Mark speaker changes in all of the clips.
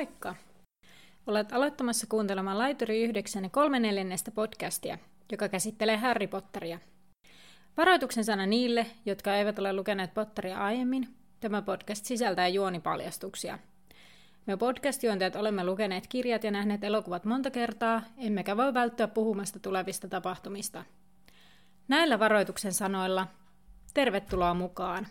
Speaker 1: Moikka! Olet aloittamassa kuuntelemaan Laituri 9 ja 3 neljännestä podcastia, joka käsittelee Harry Potteria. Varoituksen sana niille, jotka eivät ole lukeneet Potteria aiemmin, tämä podcast sisältää juonipaljastuksia. Me podcast-juontajat olemme lukeneet kirjat ja nähneet elokuvat monta kertaa, emmekä voi välttyä puhumasta tulevista tapahtumista. Näillä varoituksen sanoilla, tervetuloa mukaan!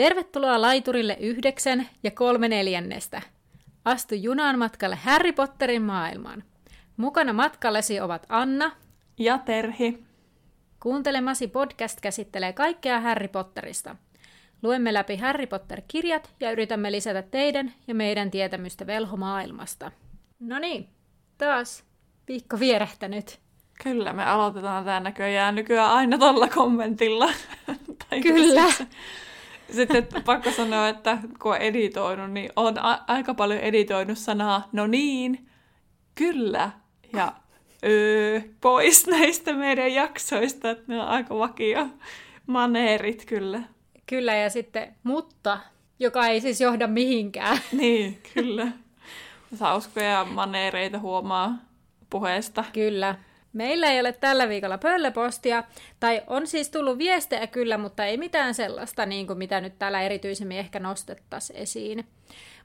Speaker 1: Tervetuloa laiturille yhdeksän ja kolme neljännestä. Astu junaan matkalle Harry Potterin maailmaan. Mukana matkallesi ovat Anna
Speaker 2: ja Terhi.
Speaker 1: Kuuntelemasi podcast käsittelee kaikkea Harry Potterista. Luemme läpi Harry Potter-kirjat ja yritämme lisätä teidän ja meidän tietämystä velhomaailmasta. No niin, taas viikko vierähtänyt.
Speaker 2: Kyllä, me aloitetaan tämä näköjään nykyään aina tuolla kommentilla.
Speaker 1: Kyllä.
Speaker 2: Sitten pakko sanoa, että kun on editoinut, niin on a- aika paljon editoinut sanaa no niin, kyllä ja öö, pois näistä meidän jaksoista, että ne on aika vakio maneerit kyllä.
Speaker 1: Kyllä, ja sitten mutta, joka ei siis johda mihinkään.
Speaker 2: Niin, kyllä. Hauskoja maneereita huomaa puheesta.
Speaker 1: Kyllä. Meillä ei ole tällä viikolla pöllöpostia, tai on siis tullut viestejä kyllä, mutta ei mitään sellaista, niin kuin mitä nyt täällä erityisemmin ehkä nostettaisiin esiin.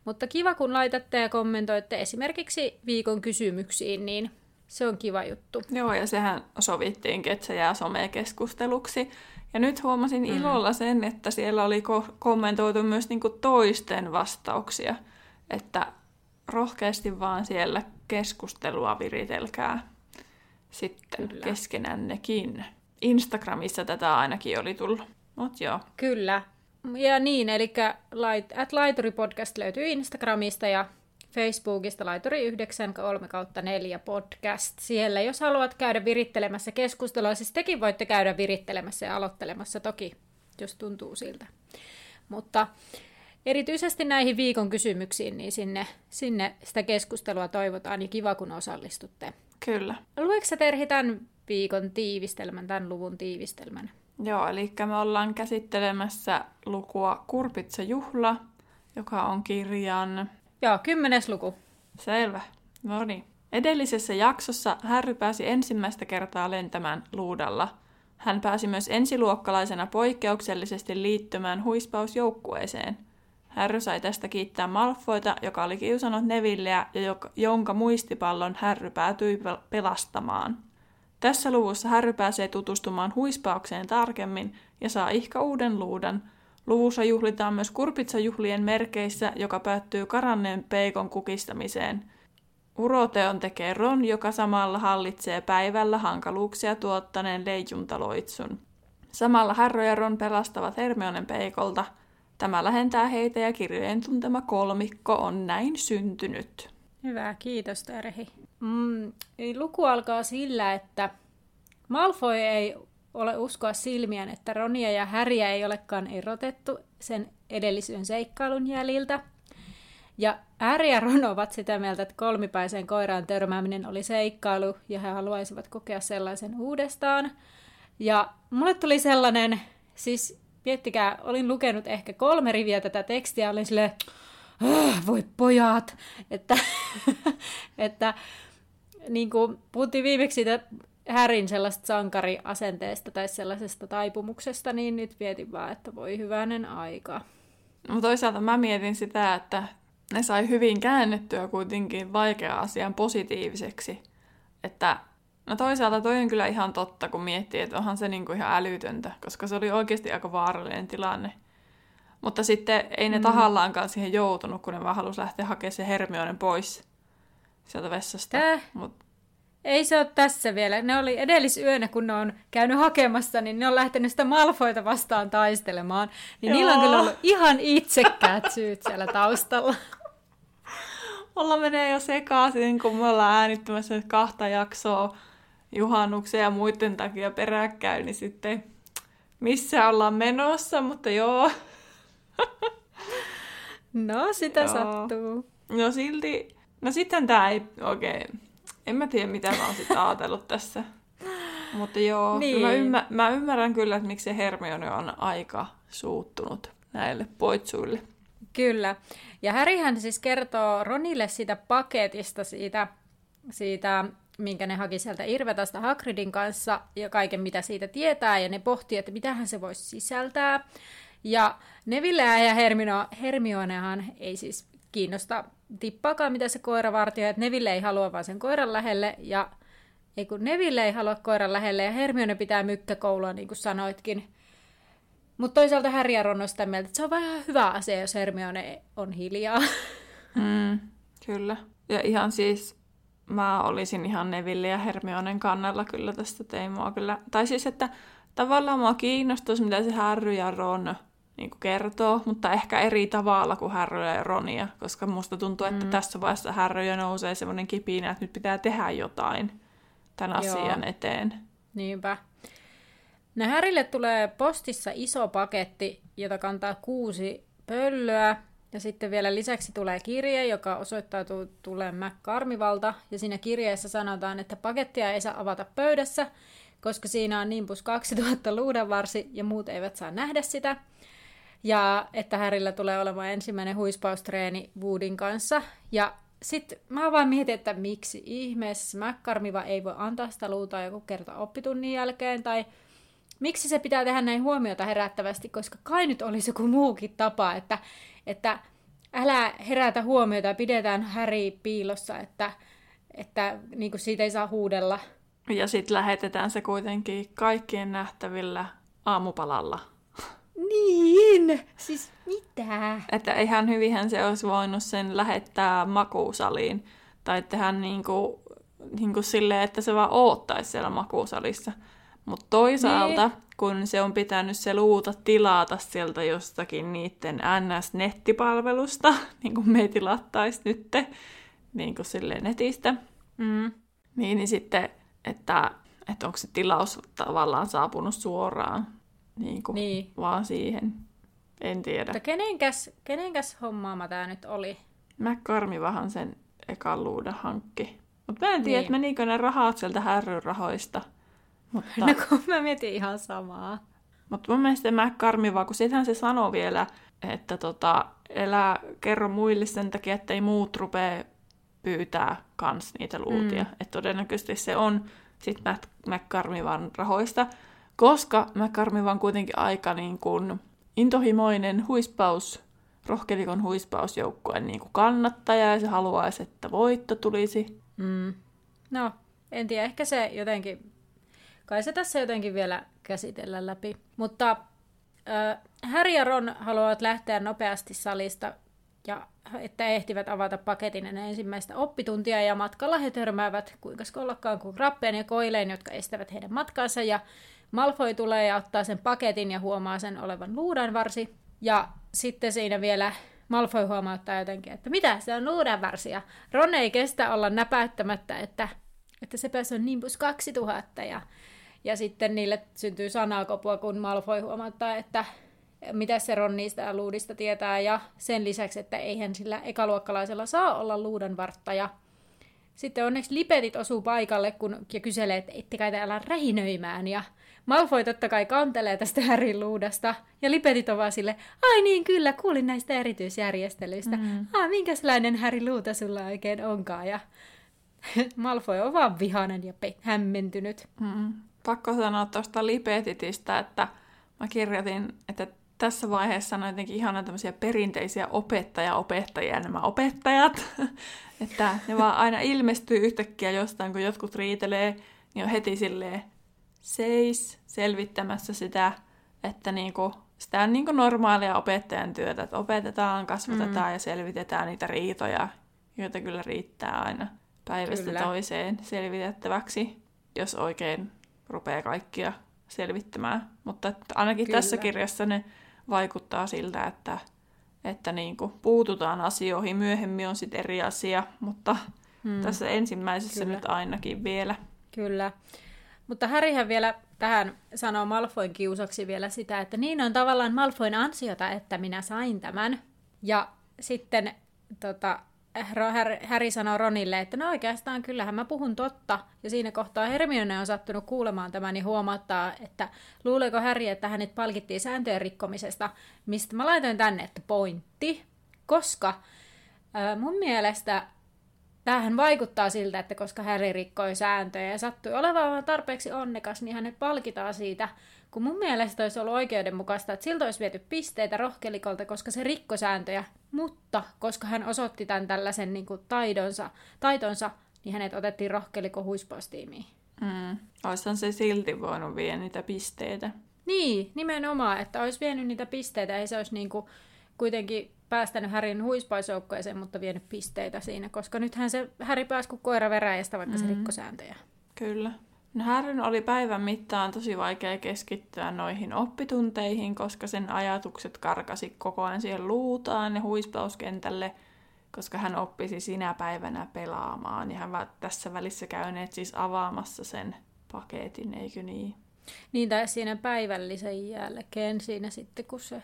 Speaker 1: Mutta kiva, kun laitatte ja kommentoitte esimerkiksi viikon kysymyksiin, niin se on kiva juttu.
Speaker 2: Joo, ja sehän sovittiin, että se jää somekeskusteluksi. Ja nyt huomasin mm. ilolla sen, että siellä oli ko- kommentoitu myös niinku toisten vastauksia. Että rohkeasti vaan siellä keskustelua viritelkää sitten Kyllä. keskenännekin. Instagramissa tätä ainakin oli tullut. Mut joo.
Speaker 1: Kyllä. Ja niin, eli at Laituri podcast löytyy Instagramista ja Facebookista Laituri 93 kautta 4 podcast. Siellä, jos haluat käydä virittelemässä keskustelua, siis tekin voitte käydä virittelemässä ja aloittelemassa toki, jos tuntuu siltä. Mutta erityisesti näihin viikon kysymyksiin, niin sinne, sinne sitä keskustelua toivotaan ja kiva, kun osallistutte.
Speaker 2: Kyllä.
Speaker 1: Lueeko sä Terhi tämän viikon tiivistelmän, tämän luvun tiivistelmän?
Speaker 2: Joo, eli me ollaan käsittelemässä lukua Kurpitsa juhla, joka on kirjan...
Speaker 1: Joo, kymmenes luku.
Speaker 2: Selvä. No niin. Edellisessä jaksossa Harry pääsi ensimmäistä kertaa lentämään luudalla. Hän pääsi myös ensiluokkalaisena poikkeuksellisesti liittymään huispausjoukkueeseen. Harry sai tästä kiittää Malfoita, joka oli kiusannut Nevilleä ja jonka muistipallon Harry päätyi pelastamaan. Tässä luvussa Harry pääsee tutustumaan huispaukseen tarkemmin ja saa ihka uuden luudan. Luvussa juhlitaan myös kurpitsajuhlien merkeissä, joka päättyy karanneen peikon kukistamiseen. Uroteon tekee Ron, joka samalla hallitsee päivällä hankaluuksia tuottaneen leijuntaloitsun. Samalla Harry ja Ron pelastavat Hermionen peikolta – Tämä lähentää heitä ja kirjojen tuntema kolmikko on näin syntynyt.
Speaker 1: Hyvä, kiitos Terhi. Mm, luku alkaa sillä, että Malfoy ei ole uskoa silmiään, että Ronia ja Häriä ei olekaan erotettu sen edellisen seikkailun jäljiltä. Ja Harry ja Ron ovat sitä mieltä, että kolmipäiseen koiraan törmääminen oli seikkailu ja he haluaisivat kokea sellaisen uudestaan. Ja mulle tuli sellainen, siis miettikää, olin lukenut ehkä kolme riviä tätä tekstiä, olin silleen, äh, voi pojat, että, että niin kuin puhuttiin viimeksi siitä Härin sellaista sankariasenteesta tai sellaisesta taipumuksesta, niin nyt mietin vaan, että voi hyvänen aika.
Speaker 2: No toisaalta mä mietin sitä, että ne sai hyvin käännettyä kuitenkin vaikea asian positiiviseksi. Että No toisaalta toi on kyllä ihan totta, kun miettii, että onhan se niinku ihan älytöntä, koska se oli oikeasti aika vaarallinen tilanne. Mutta sitten ei ne mm. tahallaankaan siihen joutunut, kun ne vaan halusi lähteä hakemaan se Hermionen pois sieltä vessasta.
Speaker 1: Tää? Mut... Ei se ole tässä vielä. Ne oli edellisyönä, kun ne on käynyt hakemassa, niin ne on lähtenyt sitä Malfoita vastaan taistelemaan. Niin Joo. niillä on kyllä ollut ihan itsekkäät syyt siellä taustalla.
Speaker 2: Mulla menee jo sekaisin, kun me ollaan äänittämässä kahta jaksoa juhannuksen ja muiden takia peräkkäin, niin sitten missä ollaan menossa, mutta joo.
Speaker 1: No, sitä
Speaker 2: Joo.
Speaker 1: sattuu.
Speaker 2: No silti, no sitten tää ei oikein, en mä tiedä mitä mä oon sitten ajatellut tässä. Mutta joo,
Speaker 1: niin.
Speaker 2: mä, ymmär, mä ymmärrän kyllä, että miksi se Hermione on aika suuttunut näille poitsuille.
Speaker 1: Kyllä. Ja Härihän siis kertoo Ronille siitä paketista, siitä, siitä minkä ne haki sieltä Irvetasta Hagridin kanssa ja kaiken, mitä siitä tietää, ja ne pohtii, että mitähän se voisi sisältää. Ja Neville ja Hermino, Hermionehan ei siis kiinnosta tippaakaan, mitä se koira vartio, että Neville ei halua vaan sen koiran lähelle, ja ei kun Neville ei halua koiran lähelle, ja Hermione pitää mykkäkoulua, niin kuin sanoitkin. Mutta toisaalta Harry ja Ron on sitä mieltä, että se on vaan ihan hyvä asia, jos Hermione on hiljaa.
Speaker 2: Mm, kyllä. Ja ihan siis mä olisin ihan Neville ja Hermionen kannalla kyllä tästä tein mua kyllä. Tai siis, että tavallaan mua kiinnostaisi, mitä se Harry ja Ron niin kertoo, mutta ehkä eri tavalla kuin Harry ja Ronia, koska musta tuntuu, että mm. tässä vaiheessa Harry jo nousee semmoinen kipinä, että nyt pitää tehdä jotain tämän
Speaker 1: Joo.
Speaker 2: asian eteen.
Speaker 1: Niinpä. No Härille tulee postissa iso paketti, jota kantaa kuusi pöllöä. Ja sitten vielä lisäksi tulee kirje, joka osoittautuu tulee McCarmivalta. Ja siinä kirjeessä sanotaan, että pakettia ei saa avata pöydässä, koska siinä on Nimbus 2000 luudanvarsi ja muut eivät saa nähdä sitä. Ja että Härillä tulee olemaan ensimmäinen huispaustreeni Woodin kanssa. Ja sitten mä vaan mietin, että miksi ihmeessä McCarmiva ei voi antaa sitä luutaa joku kerta oppitunnin jälkeen, tai miksi se pitää tehdä näin huomiota herättävästi, koska kai nyt olisi joku muukin tapa, että, että älä herätä huomiota ja pidetään Häri piilossa, että, että niin kuin siitä ei saa huudella.
Speaker 2: Ja sitten lähetetään se kuitenkin kaikkien nähtävillä aamupalalla.
Speaker 1: Niin, siis mitä?
Speaker 2: Että ihan hyvinhän se olisi voinut sen lähettää makuusaliin. Tai tehdä niinku, niinku silleen, että se vaan oottaisi siellä makuusalissa. Mutta toisaalta, niin. kun se on pitänyt se luuta tilata sieltä jostakin niiden NS-nettipalvelusta, niin kuin me tilattaisi nyt, niin kuin silleen netistä,
Speaker 1: Mm.
Speaker 2: niin, niin sitten, että, että onko se tilaus tavallaan saapunut suoraan niin kuin
Speaker 1: Niin.
Speaker 2: vaan siihen. En tiedä.
Speaker 1: Mutta kenenkäs, kenenkäs hommaama tämä nyt oli?
Speaker 2: McCarmivahan sen ekan luudan hankki. Mutta mä en tiedä,
Speaker 1: Niin.
Speaker 2: että menikö ne rahat sieltä härryn rahoista. Mutta,
Speaker 1: No kun mä mietin ihan samaa.
Speaker 2: mutta mun mielestä McCarmiva, kun sitähän se sanoi vielä, että tota, elää, kerro muille sen takia, että ei muut rupee pyytää kans niitä luutia. Mm. Että todennäköisesti se on sit McCarmivan rahoista, koska McCarmiva on kuitenkin aika niin kuin intohimoinen huispaus, rohkelikon huispausjoukkueen niin kuin kannattaja ja se haluaisi, että voitto tulisi.
Speaker 1: Mm. No, en tiedä, ehkä se jotenkin, kai se tässä jotenkin vielä käsitellä läpi. Mutta äh, Harry ja Ron haluavat lähteä nopeasti salista, ja että ehtivät avata paketin ennen ensimmäistä oppituntia, ja matkalla he törmäävät kuinka ollakaan kuin rappeen ja koileen, jotka estävät heidän matkansa, ja Malfoy tulee ja ottaa sen paketin ja huomaa sen olevan luudanvarsi, ja sitten siinä vielä Malfoy huomauttaa jotenkin, että mitä, se on luudanvarsi, ja Ron ei kestä olla näpäyttämättä, että, että sepä se on Nimbus 2000, ja, ja sitten niille syntyy sanakopua, kun Malfoy huomauttaa, että mitä se Ron niistä luudista tietää, ja sen lisäksi, että eihän sillä ekaluokkalaisella saa olla luudanvarttaja. Sitten onneksi lipetit osuu paikalle kun, ja kyselee, että ette kai täällä rähinöimään, ja Malfoy totta kai kantelee tästä Härin luudasta, ja lipetit on vaan sille, ai niin kyllä, kuulin näistä erityisjärjestelyistä. Mm. Ah, minkälainen Häri luuta sulla oikein onkaan, ja Malfoy on vaan vihainen ja pe- hämmentynyt.
Speaker 2: Mm. Pakko sanoa tuosta Lipetitistä, että mä kirjoitin, että tässä vaiheessa on jotenkin ihana tämmöisiä perinteisiä opettaja-opettajia nämä opettajat. että ne vaan aina ilmestyy yhtäkkiä jostain, kun jotkut riitelee, niin on heti silleen seis selvittämässä sitä, että niinku, sitä on niinku normaalia opettajan työtä, että opetetaan, kasvatetaan mm. ja selvitetään niitä riitoja, joita kyllä riittää aina päivästä
Speaker 1: Kyllä.
Speaker 2: toiseen selvitettäväksi, jos oikein rupeaa kaikkia selvittämään. Mutta että ainakin
Speaker 1: Kyllä.
Speaker 2: tässä kirjassa ne vaikuttaa siltä, että, että niin kuin puututaan asioihin. Myöhemmin on sitten eri asia, mutta hmm. tässä ensimmäisessä
Speaker 1: Kyllä.
Speaker 2: nyt ainakin vielä.
Speaker 1: Kyllä. Mutta Härihän vielä tähän sanoo Malfoin kiusaksi vielä sitä, että niin on tavallaan Malfoin ansiota, että minä sain tämän. Ja sitten tota, Häri sanoo Ronille, että no oikeastaan kyllähän mä puhun totta. Ja siinä kohtaa Hermione on sattunut kuulemaan tämän niin huomattaa, että luuleeko Häri, että hänet palkittiin sääntöjen rikkomisesta, mistä mä laitoin tänne, että pointti. Koska mun mielestä tämähän vaikuttaa siltä, että koska Häri rikkoi sääntöjä ja sattui olemaan tarpeeksi onnekas, niin hänet palkitaan siitä – kun mun mielestä olisi ollut oikeudenmukaista, että siltä olisi viety pisteitä rohkelikolta, koska se rikkoi sääntöjä, mutta koska hän osoitti tämän tällaisen niin kuin taidonsa, taitonsa, niin hänet otettiin rohkeliko huispaustiimiin.
Speaker 2: Mm. Olisihan se silti voinut viedä niitä pisteitä.
Speaker 1: Niin, nimenomaan, että olisi vienyt niitä pisteitä, ei se olisi niin kuin kuitenkin päästänyt Härin huispausjoukkoeseen, mutta vienyt pisteitä siinä, koska nythän se Häri pääsi kuin koira veräjästä, vaikka mm-hmm. se rikko sääntöjä.
Speaker 2: Kyllä. No Harryn oli päivän mittaan tosi vaikea keskittyä noihin oppitunteihin, koska sen ajatukset karkasi koko ajan siihen luutaan ja huispauskentälle, koska hän oppisi sinä päivänä pelaamaan. Ja hän var tässä välissä käyneet siis avaamassa sen paketin, eikö niin?
Speaker 1: Niin, tai siinä päivällisen jälkeen siinä sitten, kun se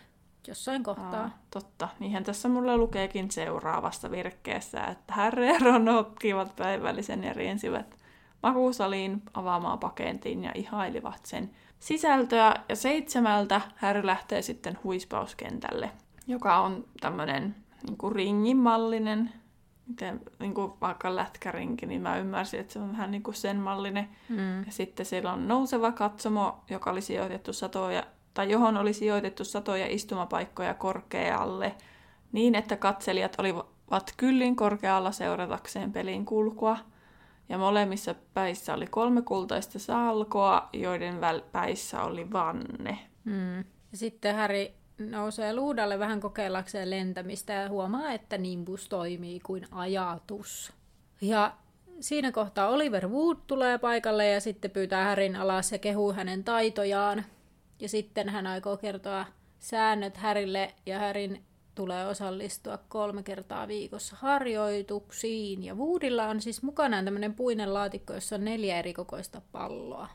Speaker 1: jossain kohtaa. Aa,
Speaker 2: totta. Niinhän tässä mulle lukeekin seuraavassa virkkeessä, että Harry ja Ron oppivat päivällisen ja riensivät makuusaliin avaamaan paketin ja ihailivat sen sisältöä. Ja seitsemältä Harry lähtee sitten huispauskentälle, joka on tämmöinen niin kuin ringin mallinen, miten, niin kuin vaikka lätkärinki, niin mä ymmärsin, että se on vähän niin kuin sen mallinen. Mm. Ja sitten siellä on nouseva katsomo, joka oli sijoitettu satoja, tai johon oli sijoitettu satoja istumapaikkoja korkealle, niin että katselijat olivat kyllin korkealla seuratakseen pelin kulkua – ja molemmissa päissä oli kolme kultaista salkoa, joiden väl- päissä oli vanne.
Speaker 1: Mm. Ja sitten Häri nousee luudalle vähän kokeillakseen lentämistä ja huomaa, että nimbus toimii kuin ajatus. Ja siinä kohtaa Oliver Wood tulee paikalle ja sitten pyytää Härin alas ja kehuu hänen taitojaan. Ja sitten hän aikoo kertoa säännöt Härille ja Härin tulee osallistua kolme kertaa viikossa harjoituksiin. Ja Woodilla on siis mukanaan tämmöinen puinen laatikko, jossa on neljä eri kokoista palloa.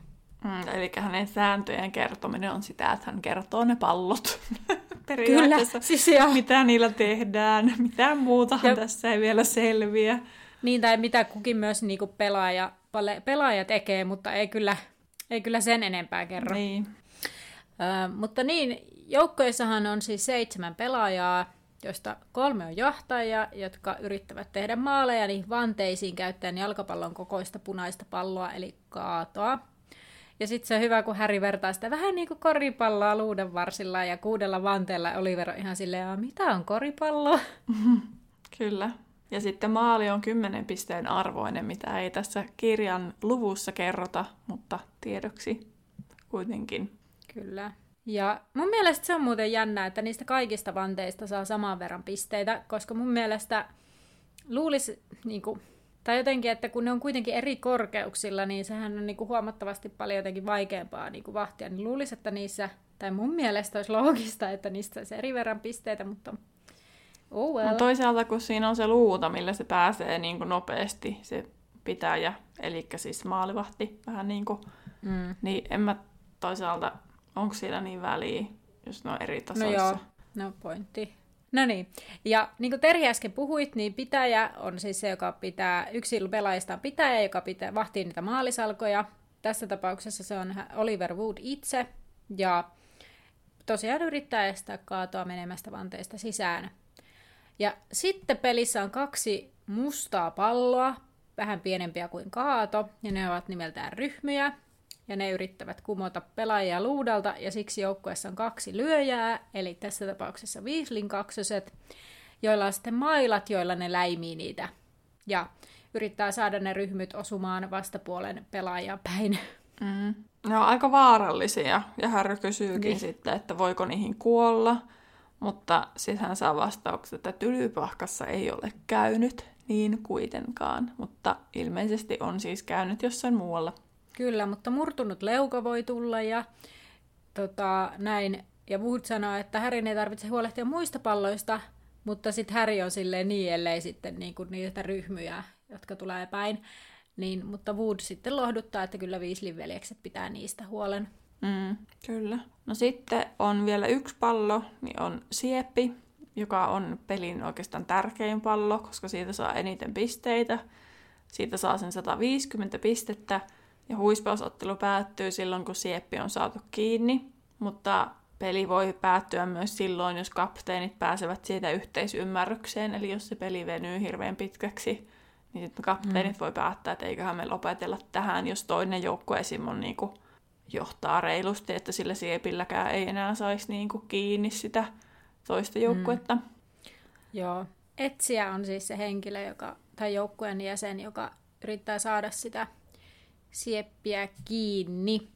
Speaker 2: Mm, eli hänen sääntöjen kertominen on sitä, että hän kertoo ne pallot. Periaatteessa, Kyllä, siis jo. mitä niillä tehdään, mitään muutahan ja... tässä ei vielä selviä.
Speaker 1: Niin, tai mitä kukin myös niin kuin pelaaja, pelaaja tekee, mutta ei kyllä, ei kyllä sen enempää kerro.
Speaker 2: Niin.
Speaker 1: Ö, mutta niin, joukkoissahan on siis seitsemän pelaajaa, joista kolme on johtajia, jotka yrittävät tehdä maaleja niin vanteisiin käyttäen jalkapallon kokoista punaista palloa, eli kaatoa. Ja sitten se on hyvä, kun Häri vertaa sitä vähän niin kuin koripalloa luuden varsilla ja kuudella vanteella Oliver on ihan silleen, mitä on koripallo?
Speaker 2: Kyllä. Ja sitten maali on kymmenen pisteen arvoinen, mitä ei tässä kirjan luvussa kerrota, mutta tiedoksi kuitenkin.
Speaker 1: Kyllä. Ja mun mielestä se on muuten jännä, että niistä kaikista vanteista saa saman verran pisteitä, koska mun mielestä luulisi, niin kuin, tai jotenkin, että kun ne on kuitenkin eri korkeuksilla, niin sehän on niin kuin huomattavasti paljon jotenkin vaikeampaa niin kuin vahtia, niin luulisi, että niissä, tai mun mielestä olisi loogista, että niistä saisi eri verran pisteitä, mutta oh well.
Speaker 2: No toisaalta, kun siinä on se luuta, millä se pääsee niin kuin nopeasti, se pitäjä, eli siis maalivahti, vähän niin kuin, mm. niin en mä toisaalta onko siellä niin väliä, jos ne on eri tasoissa?
Speaker 1: No joo, no pointti. No niin, ja niin kuin Terhi äsken puhuit, niin pitäjä on siis se, joka pitää, yksi pelaajista on pitäjä, joka pitää, vahtii niitä maalisalkoja. Tässä tapauksessa se on Oliver Wood itse, ja tosiaan yrittää estää kaatoa menemästä vanteista sisään. Ja sitten pelissä on kaksi mustaa palloa, vähän pienempiä kuin kaato, ja ne ovat nimeltään ryhmiä ja ne yrittävät kumota pelaajia luudalta, ja siksi joukkueessa on kaksi lyöjää, eli tässä tapauksessa Weasleyn kaksoset, joilla on sitten mailat, joilla ne läimii niitä, ja yrittää saada ne ryhmyt osumaan vastapuolen pelaajia päin.
Speaker 2: Mm. Ne on aika vaarallisia, ja Harry kysyykin niin. sitten, että voiko niihin kuolla, mutta sitten hän saa vastauksen, että tylypahkassa ei ole käynyt niin kuitenkaan, mutta ilmeisesti on siis käynyt jossain muualla.
Speaker 1: Kyllä, mutta murtunut leuka voi tulla ja tota, näin. Ja Wood sanoo, että Härin ei tarvitse huolehtia muista palloista, mutta sitten Häri on silleen niin, ellei sitten niin kuin niitä ryhmyjä, jotka tulee päin. Niin, mutta Wood sitten lohduttaa, että kyllä Weasleyn veljekset pitää niistä huolen.
Speaker 2: Mm, kyllä. No sitten on vielä yksi pallo, niin on Sieppi, joka on pelin oikeastaan tärkein pallo, koska siitä saa eniten pisteitä. Siitä saa sen 150 pistettä, ja huispausottelu päättyy silloin, kun Sieppi on saatu kiinni. Mutta peli voi päättyä myös silloin, jos kapteenit pääsevät siitä yhteisymmärrykseen, eli jos se peli venyy hirveän pitkäksi, niin sitten kapteenit mm. voi päättää, että eiköhän me lopetella tähän, jos toinen joukkue esim. on niinku johtaa reilusti, että sillä siepilläkään ei enää saisi niinku kiinni sitä toista joukkuetta. Mm.
Speaker 1: Joo. Etsiä on siis se henkilö, joka, tai joukkueen jäsen, joka yrittää saada sitä sieppiä kiinni.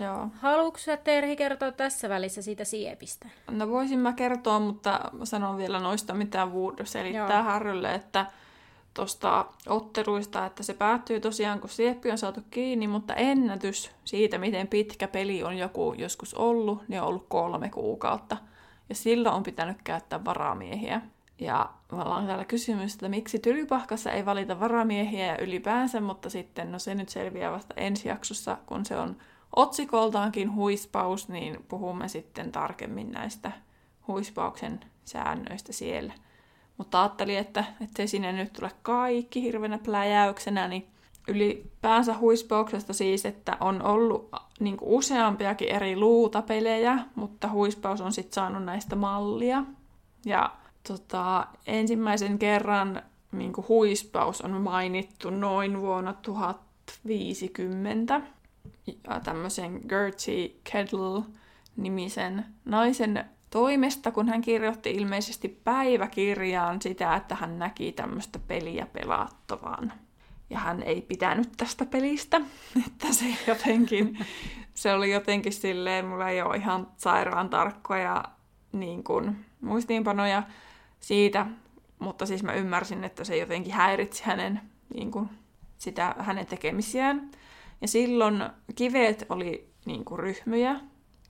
Speaker 2: Joo.
Speaker 1: Haluatko sä Terhi kertoa tässä välissä siitä siepistä?
Speaker 2: No voisin mä kertoa, mutta sanon vielä noista, mitä Wood selittää Joo. Harrylle, että tuosta otteluista, että se päättyy tosiaan, kun sieppi on saatu kiinni, mutta ennätys siitä, miten pitkä peli on joku joskus ollut, niin on ollut kolme kuukautta. Ja silloin on pitänyt käyttää varamiehiä. Ja me ollaan täällä kysymys, että miksi tylypahkassa ei valita varamiehiä ja ylipäänsä, mutta sitten, no se nyt selviää vasta ensi jaksossa, kun se on otsikoltaankin huispaus, niin puhumme sitten tarkemmin näistä huispauksen säännöistä siellä. Mutta ajattelin, että ettei sinne nyt tule kaikki hirveänä pläjäyksenä, niin ylipäänsä huispauksesta siis, että on ollut niin useampiakin eri luutapelejä, mutta huispaus on sitten saanut näistä mallia. Ja tota, ensimmäisen kerran niin huispaus on mainittu noin vuonna 1050 ja tämmöisen Gertie Kettle-nimisen naisen toimesta, kun hän kirjoitti ilmeisesti päiväkirjaan sitä, että hän näki tämmöistä peliä pelattavan. Ja hän ei pitänyt tästä pelistä, että se jotenkin, se oli jotenkin silleen, mulla ei ole ihan sairaan tarkkoja niin kuin, muistiinpanoja siitä, mutta siis mä ymmärsin, että se jotenkin häiritsi hänen, niin kuin, sitä, hänen tekemisiään. Ja silloin kivet oli niin kuin, ryhmyjä,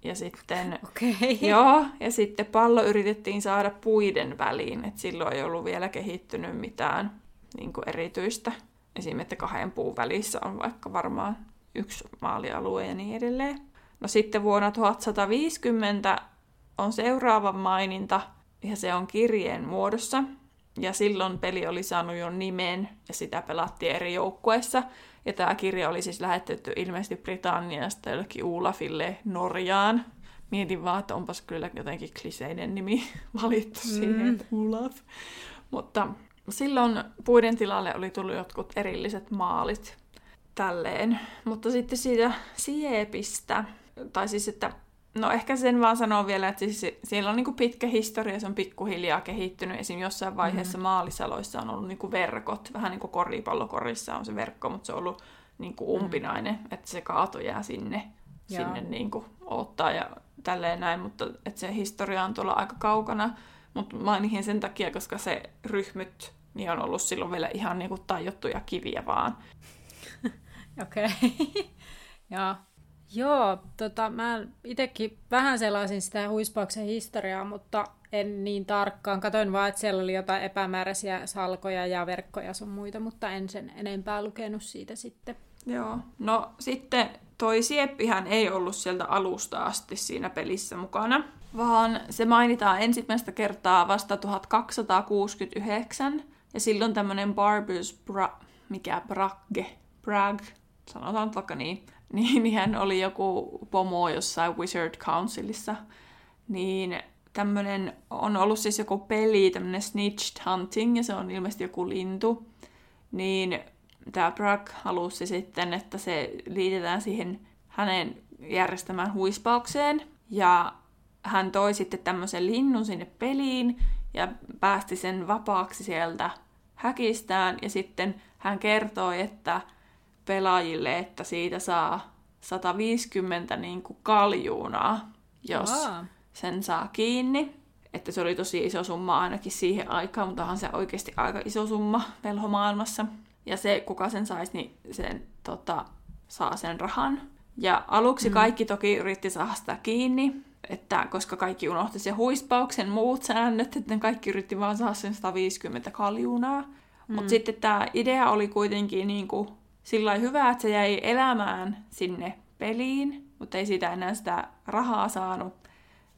Speaker 2: ja sitten,
Speaker 1: okay.
Speaker 2: joo, ja sitten pallo yritettiin saada puiden väliin, että silloin ei ollut vielä kehittynyt mitään niin kuin erityistä. Esimerkiksi, että kahden puun välissä on vaikka varmaan yksi maalialue ja niin edelleen. No sitten vuonna 1150 on seuraava maininta, ja se on kirjeen muodossa. Ja silloin peli oli saanut jo nimen, ja sitä pelattiin eri joukkueissa. Ja tämä kirja oli siis lähetetty ilmeisesti Britanniasta jollekin Ulafille Norjaan. Mietin vaan, että onpas kyllä jotenkin kliseinen nimi valittu mm. siihen, että Ulaf. Mutta silloin puiden tilalle oli tullut jotkut erilliset maalit tälleen. Mutta sitten siitä siepistä, tai siis että No ehkä sen vaan sanoo vielä, että siis siellä on niinku pitkä historia, se on pikkuhiljaa kehittynyt. Esim. jossain vaiheessa mm-hmm. maalisaloissa on ollut niinku verkot, vähän niin kuin koripallokorissa on se verkko, mutta se on ollut niinku umpinainen, mm-hmm. että se kaato jää sinne, sinne niinku ottaa ja tälleen näin, mutta että se historia on tuolla aika kaukana. Mutta mainihin sen takia, koska se ryhmyt niin on ollut silloin vielä ihan niinku tajottuja kiviä vaan.
Speaker 1: Okei. Okay. Joo. Joo, tota, mä itsekin vähän selaisin sitä huispauksen historiaa, mutta en niin tarkkaan. Katoin vaan, että siellä oli jotain epämääräisiä salkoja ja verkkoja sun muita, mutta en sen enempää lukenut siitä sitten.
Speaker 2: Joo, no sitten toi Sieppihän ei ollut sieltä alusta asti siinä pelissä mukana, vaan se mainitaan ensimmäistä kertaa vasta 1269, ja silloin tämmönen Barbus Bra... mikä Bragge, Bragg, sanotaan vaikka niin, niin, niin hän oli joku pomo jossain Wizard Councilissa, niin tämmönen on ollut siis joku peli, tämmönen Snitched Hunting, ja se on ilmeisesti joku lintu, niin tämä Bragg halusi sitten, että se liitetään siihen hänen järjestämään huispaukseen, ja hän toi sitten tämmöisen linnun sinne peliin, ja päästi sen vapaaksi sieltä häkistään, ja sitten hän kertoi, että pelaajille, että siitä saa 150 niin kuin kaljuunaa, jos Aa. sen saa kiinni. Että se oli tosi iso summa ainakin siihen aikaan, mutta onhan se oikeasti aika iso summa velhomaailmassa. Ja se, kuka sen saisi, niin sen tota, saa sen rahan. Ja aluksi mm. kaikki toki yritti saada sitä kiinni, että koska kaikki unohti se huispauksen muut säännöt, että ne kaikki yritti vaan saada sen 150 kaljuunaa. Mm. Mutta sitten tämä idea oli kuitenkin niin kuin sillä hyvä, että se jäi elämään sinne peliin, mutta ei siitä enää sitä rahaa saanut,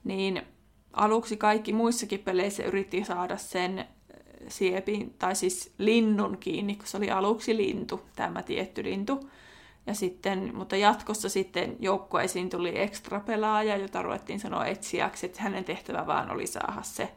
Speaker 2: niin aluksi kaikki muissakin peleissä yritti saada sen siepin, tai siis linnun kiinni, kun se oli aluksi lintu, tämä tietty lintu. Ja sitten, mutta jatkossa sitten joukkueisiin tuli ekstra pelaaja, jota ruvettiin sanoa etsiäksi, että hänen tehtävä vaan oli saada se,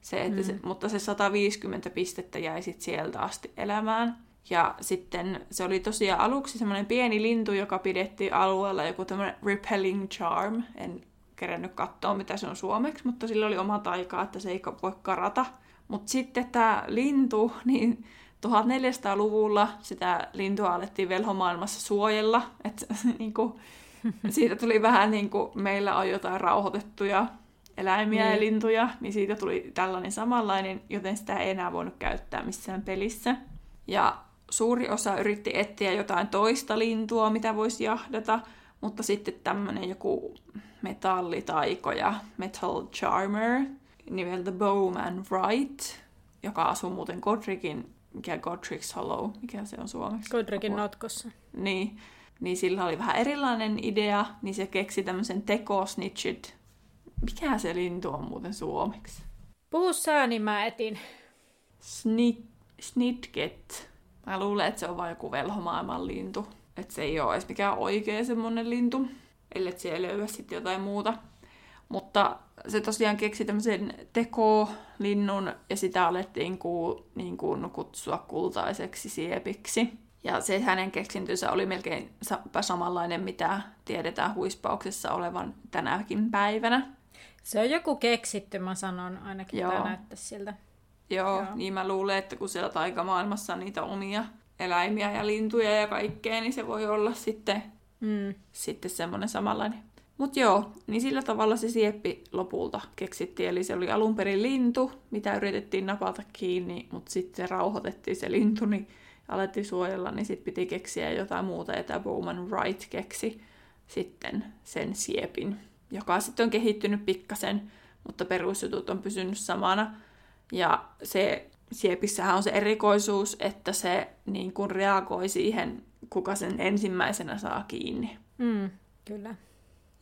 Speaker 2: se, että mm. se mutta se 150 pistettä jäi sitten sieltä asti elämään. Ja sitten se oli tosiaan aluksi semmoinen pieni lintu, joka pidettiin alueella joku tämmöinen repelling charm. En kerännyt katsoa, mitä se on suomeksi, mutta sillä oli oma taikaa, että se ei voi karata. Mutta sitten tämä lintu, niin 1400-luvulla sitä lintua alettiin velhomaailmassa suojella. Et, niin kuin, siitä tuli vähän niin kuin meillä on jotain rauhoitettuja eläimiä niin. ja lintuja, niin siitä tuli tällainen samanlainen, joten sitä ei enää voinut käyttää missään pelissä. Ja suuri osa yritti etsiä jotain toista lintua, mitä voisi jahdata, mutta sitten tämmöinen joku metallitaiko ja metal charmer nimeltä Bowman Wright, joka asuu muuten Godricin, mikä Godric's Hollow, mikä se on suomeksi?
Speaker 1: Godricin notkossa.
Speaker 2: Niin, niin sillä oli vähän erilainen idea, niin se keksi tämmöisen tekosnitchit. Mikä se lintu on muuten suomeksi?
Speaker 1: Puhu sä, niin mä etin.
Speaker 2: Snit, snitket. Mä luulen, että se on vain joku velhomaailman lintu. Että se ei ole edes mikään oikea semmonen lintu. Ellei siellä löyä sitten jotain muuta. Mutta se tosiaan keksi tämmöisen tekolinnun ja sitä alettiin ku, niin kuin kutsua kultaiseksi siepiksi. Ja se hänen keksintönsä oli melkein samanlainen, mitä tiedetään huispauksessa olevan tänäkin päivänä.
Speaker 1: Se on joku keksitty, mä sanon ainakin, Joo. tämä näyttää siltä.
Speaker 2: Joo, Joo, niin mä luulen, että kun siellä taikamaailmassa on niitä omia eläimiä ja lintuja ja kaikkea, niin se voi olla sitten, mm. sitten semmoinen samanlainen. Mutta joo, niin sillä tavalla se sieppi lopulta keksittiin. Eli se oli alun perin lintu, mitä yritettiin napata kiinni, mutta sitten se rauhoitettiin se lintu, niin alettiin suojella, niin sitten piti keksiä jotain muuta. Ja tämä Bowman Wright keksi sitten sen siepin, joka sitten on kehittynyt pikkasen, mutta perusjutut on pysynyt samana. Ja se siepissähän on se erikoisuus, että se niin kuin reagoi siihen, kuka sen ensimmäisenä saa kiinni.
Speaker 1: Mm, kyllä.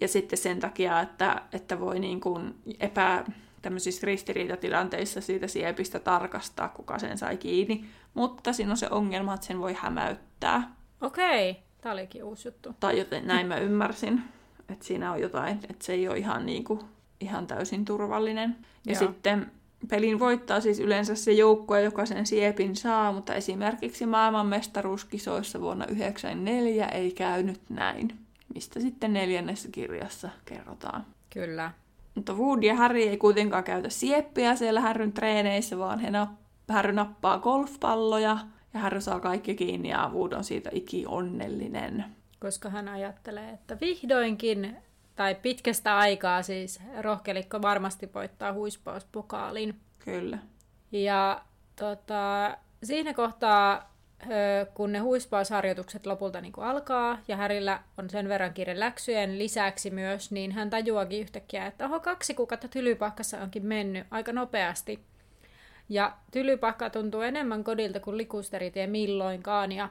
Speaker 2: Ja sitten sen takia, että, että voi niin kuin epä tämmöisissä ristiriitatilanteissa siitä siepistä tarkastaa, kuka sen sai kiinni. Mutta siinä on se ongelma, että sen voi hämäyttää.
Speaker 1: Okei, tämä olikin uusi juttu.
Speaker 2: Tai joten näin mä ymmärsin, että siinä on jotain, että se ei ole ihan, niin kuin, ihan täysin turvallinen. Ja Joo. sitten pelin voittaa siis yleensä se joukkue, joka sen siepin saa, mutta esimerkiksi maailmanmestaruuskisoissa vuonna 1994 ei käynyt näin mistä sitten neljännessä kirjassa kerrotaan.
Speaker 1: Kyllä.
Speaker 2: Mutta Wood ja Harry ei kuitenkaan käytä sieppiä siellä Härryn treeneissä, vaan he napp- Harry nappaa golfpalloja ja Harry saa kaikki kiinni ja Wood on siitä iki onnellinen.
Speaker 1: Koska hän ajattelee, että vihdoinkin, tai pitkästä aikaa siis, rohkelikko varmasti voittaa huispauspokaalin.
Speaker 2: Kyllä.
Speaker 1: Ja tota, siinä kohtaa kun ne huispausharjoitukset lopulta niin kuin alkaa, ja Härillä on sen verran kiire läksyjen lisäksi myös, niin hän tajuakin yhtäkkiä, että oho, kaksi kuukautta tylypakkassa onkin mennyt aika nopeasti. Ja tylypakka tuntuu enemmän kodilta kuin likusteritie milloinkaan, ja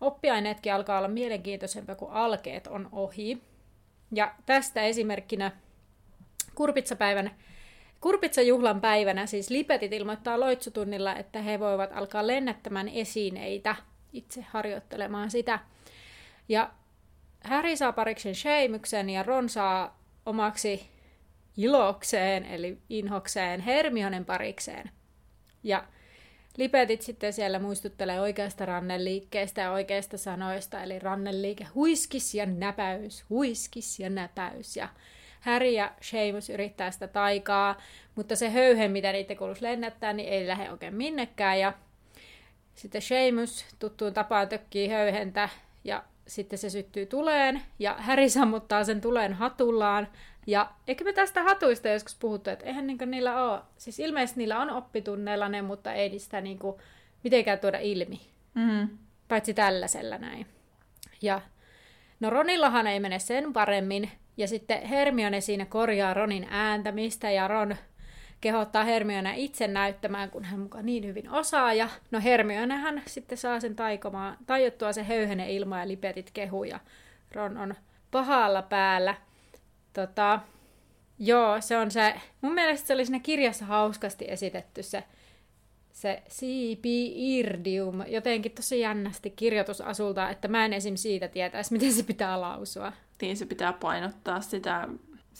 Speaker 1: oppiaineetkin alkaa olla mielenkiintoisempia, kun alkeet on ohi. Ja tästä esimerkkinä kurpitsapäivän Kurpitsajuhlan päivänä siis Lipetit ilmoittaa loitsutunnilla, että he voivat alkaa lennättämään esineitä, itse harjoittelemaan sitä. Ja Harry saa pariksen Seamyksen ja Ron saa omaksi ilokseen, eli inhokseen, Hermionen parikseen. Ja Lipetit sitten siellä muistuttelee oikeasta ranneliikkeestä ja oikeista sanoista, eli ranneliike huiskis ja näpäys, huiskis ja näpäys. Ja Harry ja Seamus yrittää sitä taikaa, mutta se höyhe, mitä niitä kuuluisi lennättää, niin ei lähde oikein minnekään. Ja sitten Seamus tuttuun tapaan tökkii höyhentä ja sitten se syttyy tuleen ja Harry sammuttaa sen tuleen hatullaan. Ja eikö me tästä hatuista joskus puhuttu, että eihän niin niillä ole, siis ilmeisesti niillä on oppitunneilla ne, mutta ei sitä niin kuin mitenkään tuoda ilmi. Mm. Paitsi tällaisella näin. Ja no Ronillahan ei mene sen paremmin, ja sitten Hermione siinä korjaa Ronin ääntämistä ja Ron kehottaa Hermione itse näyttämään, kun hän mukaan niin hyvin osaa. Ja no Hermionehän sitten saa sen taikomaan, tajottua se höyhenen ilma ja lipetit kehu ja Ron on pahalla päällä. Tota, joo, se on se, mun mielestä se oli siinä kirjassa hauskasti esitetty se, se irdium, jotenkin tosi jännästi kirjoitusasulta, että mä en esim. siitä tietäisi, miten se pitää lausua.
Speaker 2: Niin, se pitää painottaa sitä,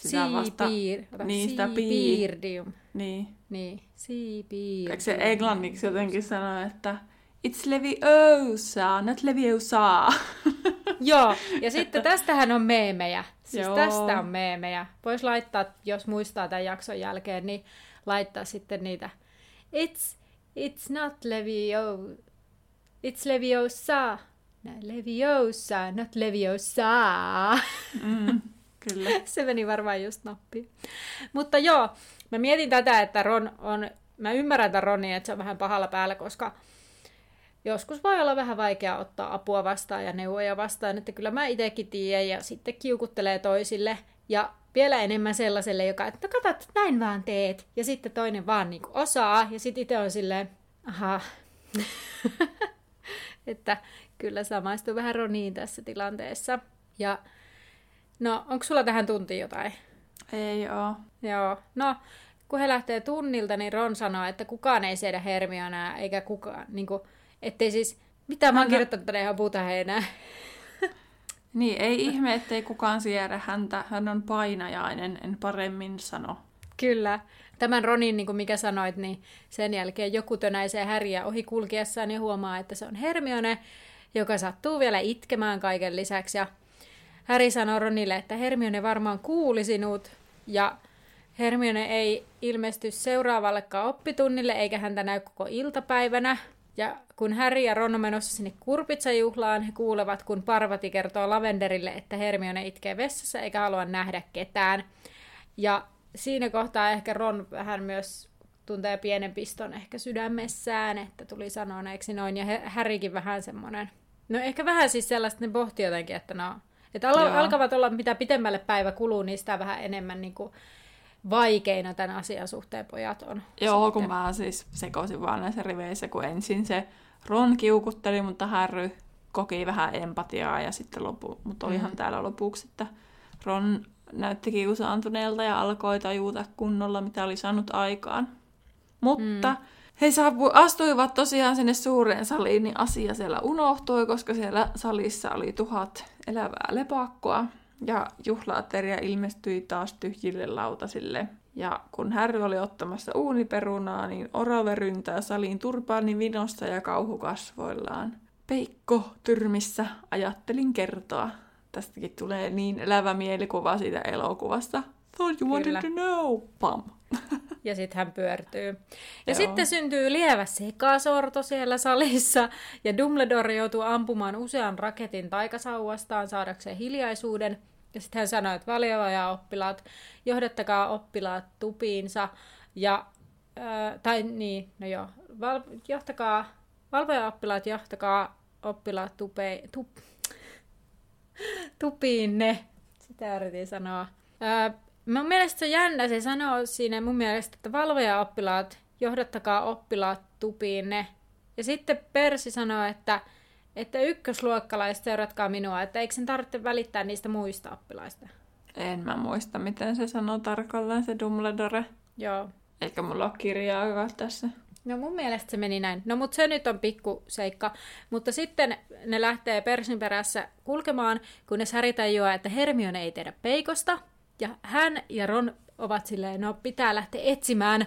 Speaker 2: sitä vasta...
Speaker 1: Siipir.
Speaker 2: Niin, sitä
Speaker 1: Siipiirdium.
Speaker 2: Niin.
Speaker 1: Niin, siipiirdium.
Speaker 2: Eikö se englanniksi jotenkin sanoa, että It's leviosa, not leviosa.
Speaker 1: Joo, ja sitten tästähän on meemejä. Siis
Speaker 2: Joo.
Speaker 1: tästä on meemejä. Voisi laittaa, jos muistaa tämän jakson jälkeen, niin laittaa sitten niitä. It's, it's not levio... It's leviosa. No, leviosa, not leviosa.
Speaker 2: Mm, kyllä.
Speaker 1: Se meni varmaan just nappiin. Mutta joo, mä mietin tätä, että Ron on... Mä ymmärrän tämän Ronin, että se on vähän pahalla päällä, koska joskus voi olla vähän vaikea ottaa apua vastaan ja neuvoja vastaan, että kyllä mä itsekin tiedän ja sitten kiukuttelee toisille ja vielä enemmän sellaiselle, joka, että no katsot, näin vaan teet. Ja sitten toinen vaan niin osaa ja sitten itse on silleen, aha, että kyllä samaistuu vähän Roniin tässä tilanteessa. Ja no, onko sulla tähän tuntiin jotain?
Speaker 2: Ei oo.
Speaker 1: Joo, no kun he lähtee tunnilta, niin Ron sanoo, että kukaan ei siedä Hermionaa, eikä kukaan, niin kuin, ettei siis, mitä mä oon
Speaker 2: Hän-
Speaker 1: kirjoittanut tänne ihan puuta heinää.
Speaker 2: Niin, ei ihme, ettei kukaan siedä häntä. Hän on painajainen, en paremmin sano.
Speaker 1: Kyllä. Tämän Ronin, niin kuin mikä sanoit, niin sen jälkeen joku tönäisee Häriä ohi kulkiessaan ja huomaa, että se on Hermione, joka sattuu vielä itkemään kaiken lisäksi. Ja Häri sanoo Ronille, että Hermione varmaan kuuli sinut, ja Hermione ei ilmesty seuraavallekaan oppitunnille, eikä häntä näy koko iltapäivänä. Ja kun Harry ja Ron on menossa sinne kurpitsajuhlaan, he kuulevat, kun Parvati kertoo Lavenderille, että Hermione itkee vessassa eikä halua nähdä ketään. Ja siinä kohtaa ehkä Ron vähän myös tuntee pienen piston ehkä sydämessään, että tuli sanoneeksi noin. Ja Harrykin vähän semmoinen, no ehkä vähän siis sellaista, ne pohti jotenkin, että no, että al- alkavat olla, mitä pitemmälle päivä kuluu, niin sitä vähän enemmän niin kuin vaikeina tämän asian suhteen pojat on.
Speaker 2: Joo,
Speaker 1: sitten.
Speaker 2: kun mä siis sekoisin vaan näissä riveissä, kun ensin se Ron kiukutteli, mutta Harry koki vähän empatiaa ja sitten lopu, mutta olihan
Speaker 1: Mm.
Speaker 2: täällä lopuksi, että Ron näytti kiusaantuneelta ja alkoi tajuta kunnolla, mitä oli saanut aikaan. Mutta mm. he saapu, astuivat tosiaan sinne suureen saliin, niin asia siellä unohtui, koska siellä salissa oli tuhat elävää lepakkoa. Ja juhlaateria ilmestyi taas tyhjille lautasille. Ja kun Harry oli ottamassa uuniperunaa, niin Orave ryntää saliin turpaani vinossa ja kauhukasvoillaan. Peikko tyrmissä, ajattelin kertoa. Tästäkin tulee niin elävä mielikuva siitä elokuvasta. Thought you wanted
Speaker 1: Kyllä.
Speaker 2: to know. Pam.
Speaker 1: Ja sitten hän pyörtyy. Ja
Speaker 2: Joo.
Speaker 1: sitten syntyy lievä sekasorto siellä salissa, ja Dumbledore joutuu ampumaan usean raketin taikasauvastaan saadakseen hiljaisuuden. Ja sitten hän sanoi, että valioja oppilaat, johdattakaa oppilaat tupiinsa, ja, äh, tai niin, no joo, val, johtakaa, valvoja oppilaat, johtakaa oppilaat tupe, tup, tupiinne. Sitä yritin sanoa. Ää, mun mielestä se jännä, se sanoo siinä mun mielestä, että valvoja oppilaat, johdattakaa oppilaat tupiinne. Ja sitten Persi sanoo, että, että ykkösluokkalaiset seuratkaa minua, että eikö sen tarvitse välittää niistä muista oppilaista.
Speaker 2: En mä muista, miten se sanoo tarkalleen se Dumbledore.
Speaker 1: Joo.
Speaker 2: Eikä mulla ole kirjaakaan tässä.
Speaker 1: No mun mielestä se meni näin. No mutta se nyt on pikku seikka. Mutta sitten ne lähtee Persin perässä kulkemaan, kunnes Harry tajuaa, että Hermione ei tiedä peikosta. Ja hän ja Ron ovat silleen, no pitää lähteä etsimään.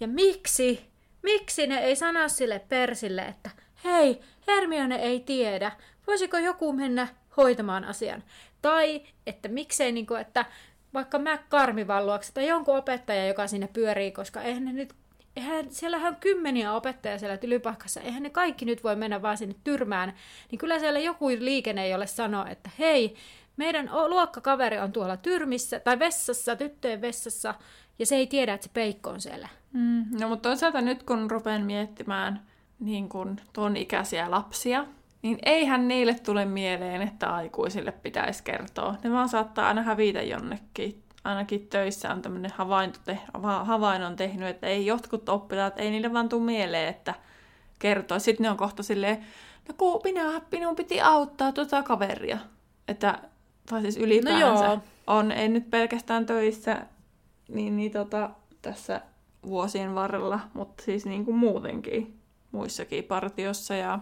Speaker 1: Ja miksi? Miksi ne ei sano sille Persille, että hei, Hermione ei tiedä. Voisiko joku mennä hoitamaan asian? Tai että miksei, niin kuin, että vaikka Mac Karmivan luokse tai jonkun opettaja, joka sinne pyörii, koska eihän ne nyt eihän, siellähän on kymmeniä opettajia siellä tylypahkassa, eihän ne kaikki nyt voi mennä vaan sinne tyrmään, niin kyllä siellä joku liikenne, jolle sanoo, että hei, meidän luokkakaveri on tuolla tyrmissä tai vessassa, tyttöjen vessassa, ja se ei tiedä, että se peikko on siellä.
Speaker 2: Mm, no mutta toisaalta nyt kun rupean miettimään niin kun ton ikäisiä lapsia, niin eihän niille tule mieleen, että aikuisille pitäisi kertoa. Ne vaan saattaa aina hävitä jonnekin ainakin töissä on tämmöinen te, havainnon tehnyt, että ei jotkut oppilaat, ei niille vaan tule mieleen, että kertoo. Sitten ne on kohta silleen, no kun minä, minun piti auttaa tuota kaveria. Että, tai siis ylipäänsä no on, ei nyt pelkästään töissä, niin, niin tota, tässä vuosien varrella, mutta siis niin kuin muutenkin muissakin partiossa ja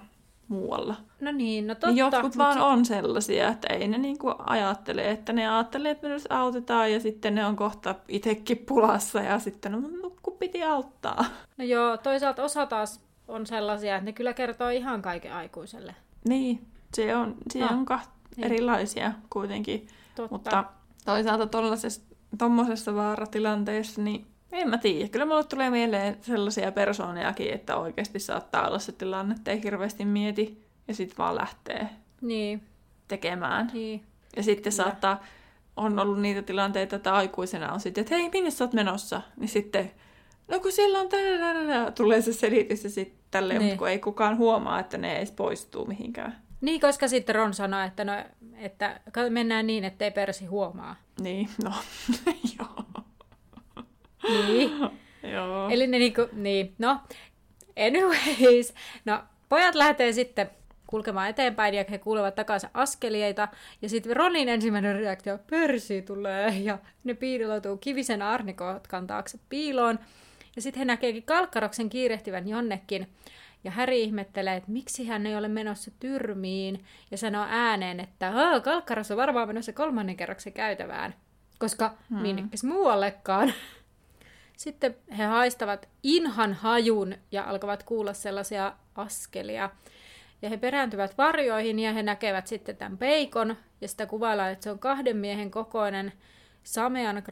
Speaker 2: muualla.
Speaker 1: No niin, no totta.
Speaker 2: Niin jotkut vaan se... on sellaisia, että ei ne niinku ajattele, että ne ajattelee, että me nyt autetaan ja sitten ne on kohta itsekin pulassa ja sitten no, no kun piti auttaa.
Speaker 1: No joo, toisaalta osa taas on sellaisia, että ne kyllä kertoo ihan kaiken aikuiselle.
Speaker 2: Niin, se on, se no, on kaht- niin. erilaisia kuitenkin. Totta. Mutta toisaalta tuommoisessa vaaratilanteessa, niin en mä tiedä. Kyllä mulle tulee mieleen sellaisia persooniakin, että oikeasti saattaa olla se tilanne, että ei hirveästi mieti ja sitten vaan lähtee
Speaker 1: niin.
Speaker 2: tekemään.
Speaker 1: Niin.
Speaker 2: Ja sitten Kyllä. saattaa, on ollut niitä tilanteita, että aikuisena on sitten, että hei, minne sä oot menossa? Niin sitten, no kun siellä on tällä, tulee se selitys ja sitten tälleen, niin. mutta kun ei kukaan huomaa, että ne edes poistuu mihinkään.
Speaker 1: Niin, koska sitten Ron sanoi, että, no, että mennään niin, ettei Persi huomaa.
Speaker 2: Niin, no, joo.
Speaker 1: Niin.
Speaker 2: Joo.
Speaker 1: Eli ne niinku, niin, no, anyways. No, pojat lähtee sitten kulkemaan eteenpäin ja he kuulevat takaisin askeleita. Ja sitten Ronin ensimmäinen reaktio, Persi tulee ja ne piiloutuu kivisen arnikotkan taakse piiloon. Ja sitten he näkeekin Kalkkaroksen kiirehtivän jonnekin. Ja Häri ihmettelee, että miksi hän ei ole menossa tyrmiin, ja sanoo ääneen, että Kalkkaros on varmaan menossa kolmannen kerroksen käytävään, koska hmm. minnekäs muuallekaan. Sitten he haistavat inhan hajun ja alkavat kuulla sellaisia askelia. Ja he perääntyvät varjoihin ja he näkevät sitten tämän peikon. Ja sitä kuvaillaan, että se on kahden miehen kokoinen samean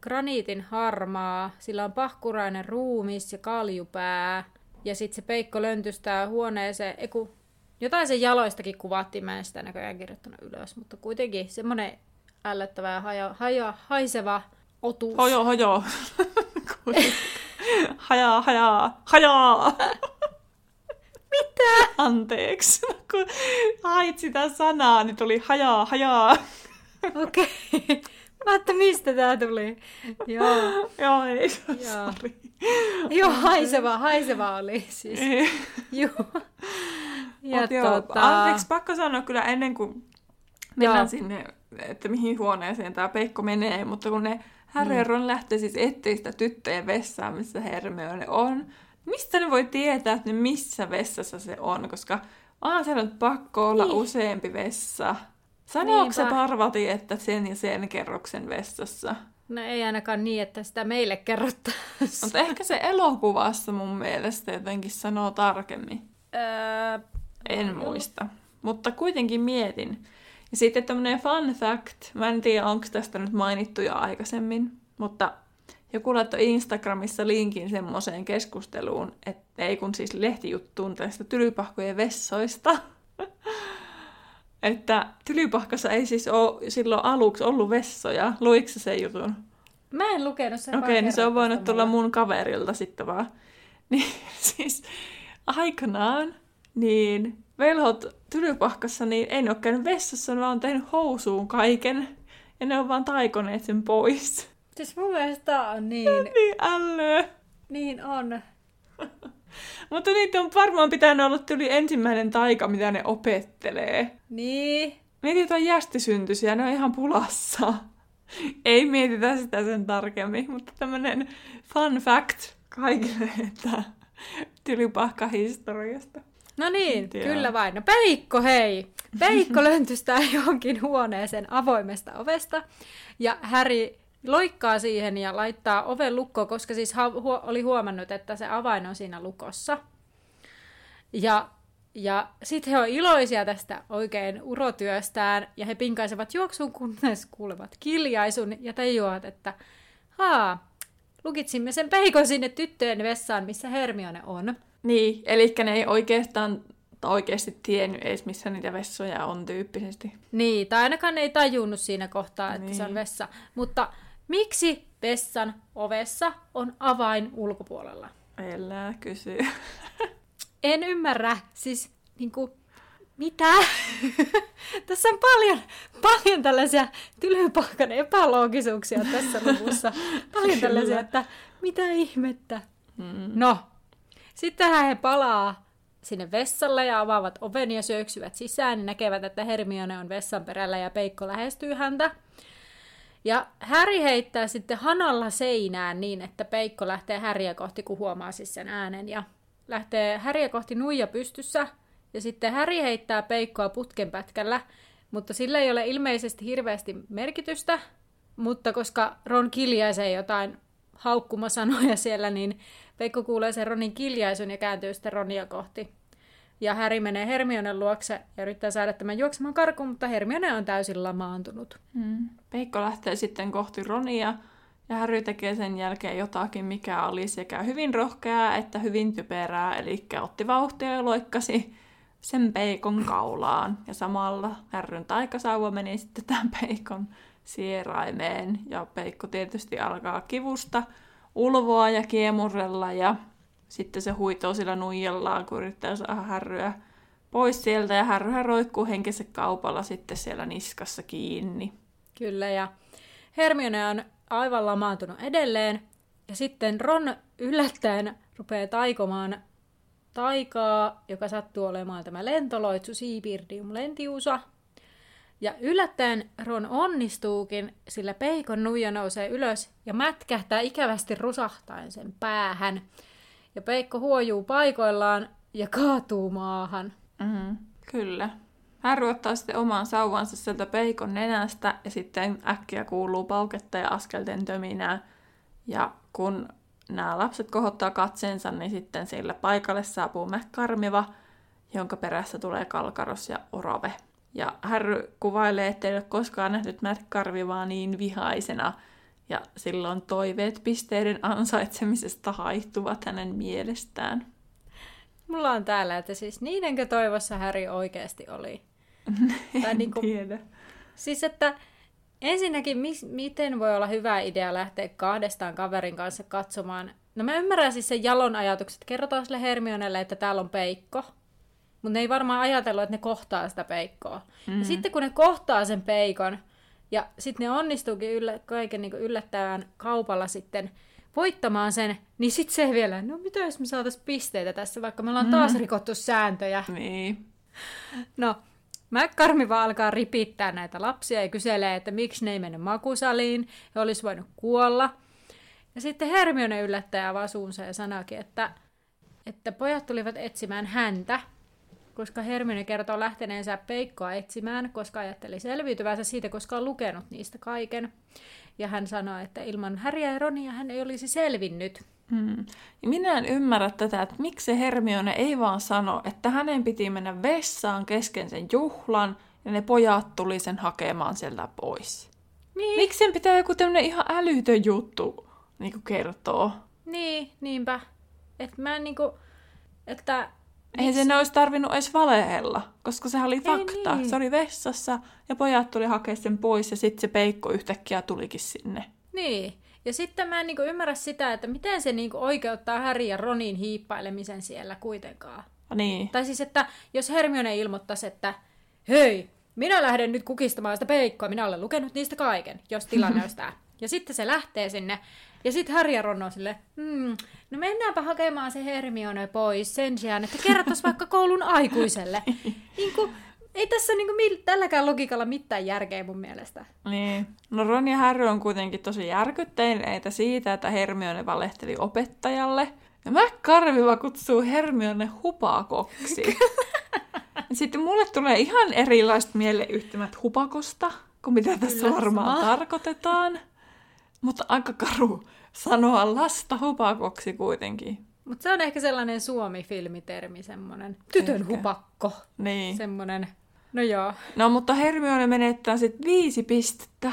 Speaker 1: graniitin harmaa. Sillä on pahkurainen ruumis ja kaljupää. Ja sitten se peikko löntystää huoneeseen. Eiku, jotain sen jaloistakin kuvattiin, mä en sitä näköjään kirjoittanut ylös. Mutta kuitenkin semmoinen ällöttävä ja haja, haja, haiseva otus.
Speaker 2: Hojo, hojo. hajaa, hajaa, hajaa.
Speaker 1: Mitä?
Speaker 2: Anteeksi. Kun hait sitä sanaa, niin tuli hajaa, hajaa.
Speaker 1: Okei. Okay. Mä että mistä tää tuli. Joo.
Speaker 2: Joo, ei,
Speaker 1: Joo. Joo, haiseva, haiseva oli siis. Joo.
Speaker 2: Ja Mut joo, tota... Anteeksi, pakko sanoa kyllä ennen kuin mennään joo. sinne, että mihin huoneeseen tämä Peikko menee, mutta kun ne Harry mm. Lähtee siis etsiä sitä tyttöjen vessaa, missä Hermione on. Mistä ne voi tietää, että missä vessassa se on, koska onhan siellä nyt pakko olla niin. useampi vessa. Sanooko se Parvati, että sen ja sen kerroksen vessassa?
Speaker 1: No ei ainakaan niin, että sitä meille kerrottaisiin.
Speaker 2: Mutta ehkä se elokuvassa mun mielestä jotenkin sanoo tarkemmin.
Speaker 1: Öö,
Speaker 2: en muista. Mutta kuitenkin mietin. Ja sitten tämmöinen fun fact, mä en tiedä onko tästä nyt mainittu jo aikaisemmin, mutta joku laittoi Instagramissa linkin semmoiseen keskusteluun, että ei kun siis lehtijuttuun tästä tylypahkojen vessoista. että tylypahkassa ei siis ole silloin aluksi ollut vessoja. Luikko sen jutun?
Speaker 1: Mä en lukenut sen.
Speaker 2: Okei, okay, niin se on voinut tulla mun kaverilta sitten vaan. Niin siis aikanaan, niin velhot tylypahkassa, niin ei ne ole käynyt vessassa, vaan on tehnyt housuun kaiken. Ja ne on vaan taikoneet sen pois.
Speaker 1: Siis mun mielestä on niin...
Speaker 2: niin ällöä.
Speaker 1: Niin on.
Speaker 2: Mutta niitä on varmaan pitänyt olla tuli ensimmäinen taika, mitä ne opettelee.
Speaker 1: Niin.
Speaker 2: Mietit on jästisyntyisiä, ne on ihan pulassa. Ei mietitä sitä sen tarkemmin, mutta tämmönen fun fact kaikille, että tylypahka historiasta.
Speaker 1: No niin, kyllä vain. No Peikko, hei! Peikko löntystää johonkin huoneeseen avoimesta ovesta. Ja Häri loikkaa siihen ja laittaa oven lukkoon, koska siis hu- oli huomannut, että se avain on siinä lukossa. Ja, ja sitten he on iloisia tästä oikein urotyöstään, ja he pinkaisevat juoksuun, kunnes kuulevat kiljaisun ja tajuavat, että haa, lukitsimme sen peikon sinne tyttöjen vessaan, missä Hermione on.
Speaker 2: Niin, eli ne ei oikeastaan oikeasti tiennyt edes, missä niitä vessoja on tyyppisesti.
Speaker 1: Niin, tai ainakaan ne ei tajunnut siinä kohtaa, että niin. se on niin. vessa. Mutta miksi vessan ovessa on avain ulkopuolella?
Speaker 2: Elää kysy.
Speaker 1: en ymmärrä. Siis niin kuin, mitä? tässä on paljon, paljon tällaisia tylypahkan epäloogisuuksia tässä luvussa. Paljon tällaisia, että mitä ihmettä. Mm. No, sittenhän he palaa sinne vessalle ja avaavat oven ja syöksyvät sisään, niin näkevät, että Hermione on vessan perällä ja Peikko lähestyy häntä. Ja Häri heittää sitten hanalla seinään niin, että Peikko lähtee Häriä kohti, kun huomaa siis sen äänen. Ja lähtee Häriä kohti nuija pystyssä. Ja sitten Häri heittää Peikkoa putkenpätkällä, mutta sillä ei ole ilmeisesti hirveästi merkitystä. Mutta koska Ron kiljaisee jotain haukkumasanoja siellä, niin Peikko kuulee sen Ronin kiljaisun ja kääntyy sitten Ronia kohti. Ja Häri menee Hermionen luokse ja yrittää saada tämän juoksemaan karkuun, mutta Hermione on täysin lamaantunut.
Speaker 2: Mm. Peikko lähtee sitten kohti Ronia ja Harry tekee sen jälkeen jotakin, mikä oli sekä hyvin rohkeaa että hyvin typerää, eli otti vauhtia ja loikkasi sen peikon kaulaan. Ja samalla Härryn taikasauva meni sitten tämän peikon sieraimeen. Ja peikko tietysti alkaa kivusta ulvoa ja kiemurella ja sitten se huitoo sillä nuijallaan, kun yrittää saada härryä pois sieltä ja härryhän roikkuu henkensä kaupalla sitten siellä niskassa kiinni.
Speaker 1: Kyllä ja Hermione on aivan lamaantunut edelleen ja sitten Ron yllättäen rupeaa taikomaan taikaa, joka sattuu olemaan tämä lentoloitsu Siibirdium lentiusa. Ja yllättäen Ron onnistuukin, sillä peikon nuija nousee ylös ja mätkähtää ikävästi rusahtaen sen päähän. Ja Peikko huojuu paikoillaan ja kaatuu maahan.
Speaker 2: Mm, kyllä. Harry ottaa sitten oman sauvansa sieltä Peikon nenästä ja sitten äkkiä kuuluu pauketta ja askelten töminää. Ja kun nämä lapset kohottaa katseensa, niin sitten sillä paikalle saapuu McCarmiva, jonka perässä tulee Kalkaros ja Orove. Ja Harry kuvailee, ettei ole koskaan nähnyt McCarmivaa niin vihaisena – ja silloin toiveet pisteiden ansaitsemisesta haihtuvat hänen mielestään.
Speaker 1: Mulla on täällä, että siis niidenkö toivossa Häri oikeasti oli?
Speaker 2: tai niin kuin, tiedä.
Speaker 1: Siis, että ensinnäkin, mis, miten voi olla hyvä idea lähteä kahdestaan kaverin kanssa katsomaan. No mä ymmärrän siis sen jalon ajatukset. Kerrotaan sille Hermionelle, että täällä on peikko. Mutta ne ei varmaan ajatellut, että ne kohtaa sitä peikkoa. Mm-hmm. Ja sitten kun ne kohtaa sen peikon, ja sitten ne onnistuukin yllä, kaiken niin yllättävän kaupalla sitten voittamaan sen, niin sitten se vielä, no mitä jos me saataisiin pisteitä tässä, vaikka me ollaan taas mm. rikottu sääntöjä.
Speaker 2: Niin.
Speaker 1: No, McCarmi vaan alkaa ripittää näitä lapsia ja kyselee, että miksi ne ei mennyt makusaliin, he olisi voinut kuolla. Ja sitten Hermione yllättää vasuunsa ja sanaakin, että, että pojat tulivat etsimään häntä, koska Hermione kertoo lähteneensä Peikkoa etsimään, koska ajatteli selviytyvänsä siitä, koska on lukenut niistä kaiken. Ja hän sanoi, että ilman Häriä ja Ronia hän ei olisi selvinnyt.
Speaker 2: Hmm. Minä en ymmärrä tätä, että miksi Hermione ei vaan sano, että hänen piti mennä vessaan kesken sen juhlan ja ne pojat tuli sen hakemaan sieltä pois. Niin. Miksi sen pitää joku tämmöinen ihan älytön juttu niin kertoa?
Speaker 1: Niin, niinpä. Että mä en niinku, että
Speaker 2: ei sen olisi tarvinnut edes valehella, koska se oli fakta. Niin. Se oli vessassa ja pojat tuli hakea sen pois ja sitten se peikko yhtäkkiä tulikin sinne.
Speaker 1: Niin. Ja sitten mä en niinku ymmärrä sitä, että miten se niinku oikeuttaa Harry ja Ronin hiippailemisen siellä kuitenkaan.
Speaker 2: Niin.
Speaker 1: Tai siis, että jos Hermione ilmoittaisi, että hei, minä lähden nyt kukistamaan sitä peikkoa, minä olen lukenut niistä kaiken, jos tilanne olisi tämä. Ja sitten se lähtee sinne ja sitten Harry ja Ron on sille, hmm, no mennäänpä hakemaan se Hermione pois sen sijaan, että kerrottaisiin vaikka koulun aikuiselle. niin kuin, ei tässä niin kuin, tälläkään logiikalla mitään järkeä mun mielestä.
Speaker 2: Niin. No Ron ja Harry on kuitenkin tosi järkytteineitä siitä, että Hermione valehteli opettajalle. Ja McCarviva kutsuu Hermione hupakoksi. Sitten mulle tulee ihan erilaiset mieleyhtymät hupakosta, kuin mitä tässä Kyllä, varmaan sama. tarkoitetaan. Mutta aika karu sanoa lasta hupakoksi kuitenkin.
Speaker 1: Mutta se on ehkä sellainen Suomi-filmitermi, semmoinen tytön ehkä. hupakko.
Speaker 2: Niin.
Speaker 1: Semmoinen, no joo.
Speaker 2: No mutta Hermione menettää sitten viisi pistettä.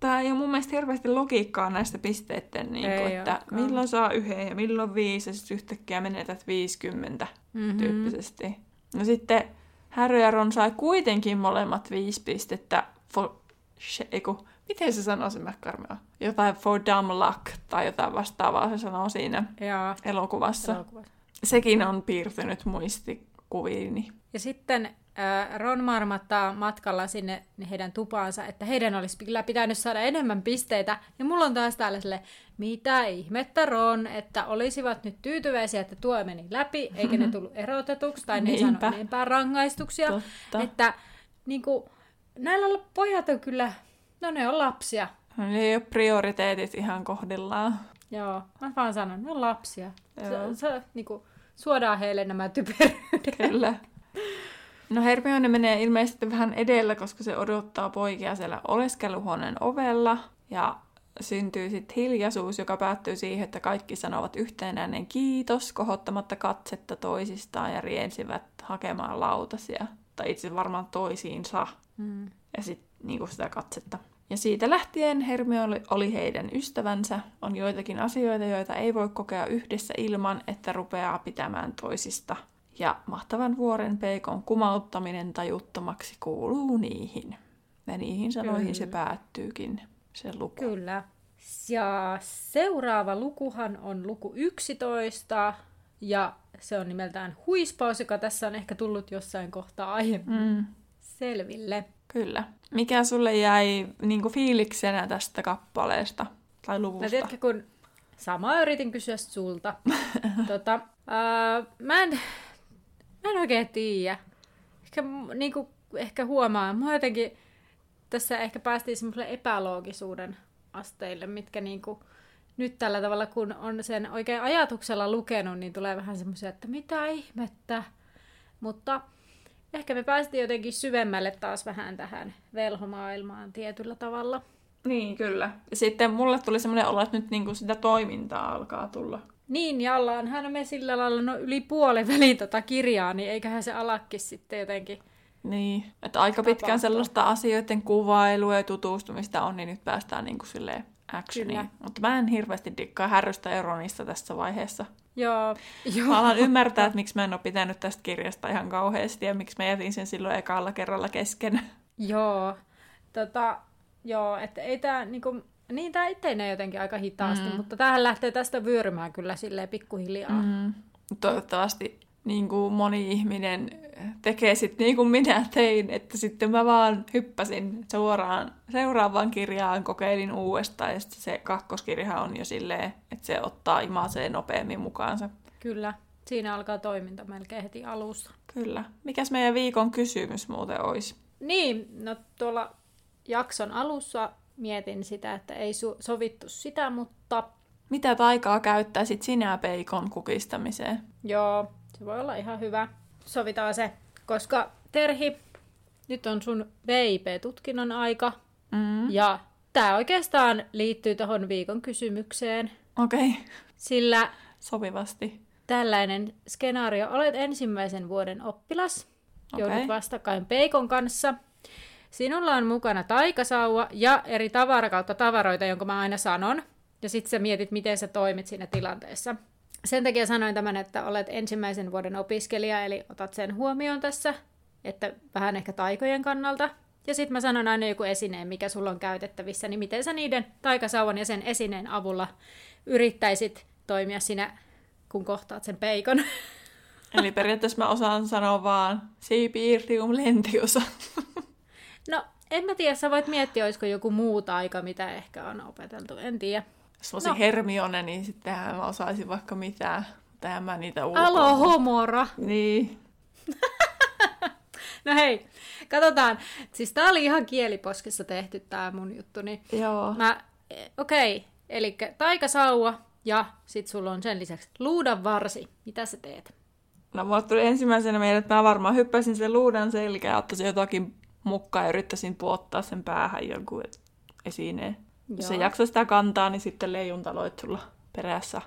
Speaker 2: Tämä ei ole mun mielestä hirveästi logiikkaa näistä pisteiden, niin kuin, että olekaan. milloin saa yhden ja milloin viisi, ja sitten yhtäkkiä menetät 50 mm-hmm. tyyppisesti. No sitten Harry ja Ron sai kuitenkin molemmat viisi pistettä for, eiku, miten se sanoo se McCarmeo? Jotain for dumb luck tai jotain vastaavaa se sanoo siinä
Speaker 1: Jaa,
Speaker 2: elokuvassa. elokuvassa. Sekin on piirtynyt muistikuviini.
Speaker 1: Ja sitten ää, Ron marmattaa matkalla sinne heidän tupaansa, että heidän olisi kyllä pitänyt saada enemmän pisteitä. Ja mulla on taas täällä sille, mitä ihmettä Ron, että olisivat nyt tyytyväisiä, että tuo meni läpi, eikä ne tullut erotetuksi, tai ne ei saanut enempää rangaistuksia.
Speaker 2: Totta.
Speaker 1: Että niin kuin, näillä pojat on kyllä, no ne on lapsia.
Speaker 2: Ne ei ole prioriteetit ihan kohdillaan.
Speaker 1: Joo, mä vaan sanon, ne on lapsia.
Speaker 2: Joo.
Speaker 1: Se, se, niin kuin, suodaan heille nämä typeryydet.
Speaker 2: Kyllä. No Hermione menee ilmeisesti vähän edellä, koska se odottaa poikia siellä oleskeluhuoneen ovella. Ja syntyy sitten hiljaisuus, joka päättyy siihen, että kaikki sanovat yhtenäinen kiitos, kohottamatta katsetta toisistaan ja riensivät hakemaan lautasia. Tai itse varmaan toisiinsa.
Speaker 1: Mm.
Speaker 2: Ja sitten niinku sitä katsetta. Ja siitä lähtien Hermione oli heidän ystävänsä. On joitakin asioita, joita ei voi kokea yhdessä ilman, että rupeaa pitämään toisista. Ja mahtavan vuoren peikon kumauttaminen tajuttomaksi kuuluu niihin. Ja niihin sanoihin se
Speaker 1: Kyllä.
Speaker 2: päättyykin, se luku.
Speaker 1: Kyllä. Ja seuraava lukuhan on luku 11, ja se on nimeltään Huispaus, joka tässä on ehkä tullut jossain kohtaa aiemmin
Speaker 2: Mm,
Speaker 1: selville.
Speaker 2: Kyllä. Mikä sulle jäi niinku fiiliksenä tästä kappaleesta tai luvusta?
Speaker 1: No tiedätkö, kun samaa yritin kysyä sulta. tota, ää, mä, en, mä en oikein tiedä. Ehkä, m- niinku, ehkä huomaan. Mä jotenkin, tässä ehkä päästiin semmoiselle epäloogisuuden asteille, mitkä niinku, nyt tällä tavalla, kun on sen oikein ajatuksella lukenut, niin tulee vähän semmoisia, että mitä ihmettä. Mutta ehkä me päästiin jotenkin syvemmälle taas vähän tähän velhomaailmaan tietyllä tavalla.
Speaker 2: Niin, kyllä. Ja sitten mulle tuli semmoinen olo, että nyt niinku sitä toimintaa alkaa tulla.
Speaker 1: Niin, ja ollaanhan me sillä lailla no, yli puolen välin tota kirjaa, niin eiköhän se alakki sitten jotenkin.
Speaker 2: Niin, että aika pitkään sellaista asioiden kuvailua ja tutustumista on, niin nyt päästään niinku silleen actioniin.
Speaker 1: Kyllä.
Speaker 2: Mutta mä en hirveästi dikkaa Härrystä ja Ronista tässä vaiheessa.
Speaker 1: Joo, joo.
Speaker 2: Mä alan ymmärtää, että miksi mä en ole pitänyt tästä kirjasta ihan kauheasti ja miksi mä jätin sen silloin ekalla kerralla kesken.
Speaker 1: Joo, tota, joo, että ei tää niinku, niin tää etenee jotenkin aika hitaasti, mm. mutta tähän lähtee tästä vyörymään kyllä silleen pikkuhiljaa. Mm.
Speaker 2: Toivottavasti niin kuin moni ihminen tekee sitten niin kuin minä tein, että sitten mä vaan hyppäsin suoraan seuraavaan kirjaan, kokeilin uudestaan ja sitten se kakkoskirja on jo silleen, että se ottaa imaseen nopeammin mukaansa.
Speaker 1: Kyllä, siinä alkaa toiminta melkein heti alussa.
Speaker 2: Kyllä. Mikäs meidän viikon kysymys muuten olisi?
Speaker 1: Niin, no tuolla jakson alussa mietin sitä, että ei su- sovittu sitä, mutta
Speaker 2: Mitä taikaa käyttäisit sinä peikon kukistamiseen?
Speaker 1: Joo, se voi olla ihan hyvä. Sovitaan se, koska Terhi, nyt on sun VIP-tutkinnon aika.
Speaker 2: Mm.
Speaker 1: Ja tämä oikeastaan liittyy tuohon viikon kysymykseen,
Speaker 2: Okei, okay.
Speaker 1: sillä
Speaker 2: sopivasti.
Speaker 1: tällainen skenaario, olet ensimmäisen vuoden oppilas,
Speaker 2: Okei.
Speaker 1: joudut vastakkain Peikon kanssa. Sinulla on mukana taikasauva ja eri tavara kautta tavaroita, jonka mä aina sanon. Ja sitten sä mietit, miten sä toimit siinä tilanteessa. Sen takia sanoin tämän, että olet ensimmäisen vuoden opiskelija, eli otat sen huomioon tässä, että vähän ehkä taikojen kannalta. Ja sitten mä sanon aina joku esineen, mikä sulla on käytettävissä, niin miten sä niiden taikasauvan ja sen esineen avulla yrittäisit toimia sinä, kun kohtaat sen peikon.
Speaker 2: Eli periaatteessa mä osaan sanoa vaan siipiirtium lentiosa.
Speaker 1: No, en mä tiedä, sä voit miettiä, olisiko joku muu taika, mitä ehkä on opeteltu, en tiedä.
Speaker 2: Jos mä olisin
Speaker 1: No.
Speaker 2: Hermione, niin sittenhän mä osaisin vaikka mitään. Tähän mä niitä ulkoa.
Speaker 1: Alo, homora!
Speaker 2: Niin.
Speaker 1: No hei, katsotaan. Siis tää oli ihan kieliposkessa tehty tää mun juttu, niin
Speaker 2: Joo.
Speaker 1: mä, okei, okay. eli taikasauva ja sit sulla on sen lisäksi luudan varsi. Mitä sä teet?
Speaker 2: No mulle tuli ensimmäisenä mieleen, että mä varmaan hyppäisin sen luudan selkään ja ottaisin jotakin mukaan ja yrittäisin puottaa sen päähän jonkun esineen. Jos se
Speaker 1: Joo.
Speaker 2: jaksa sitä kantaa, niin sitten leijuntaloit tulla perässä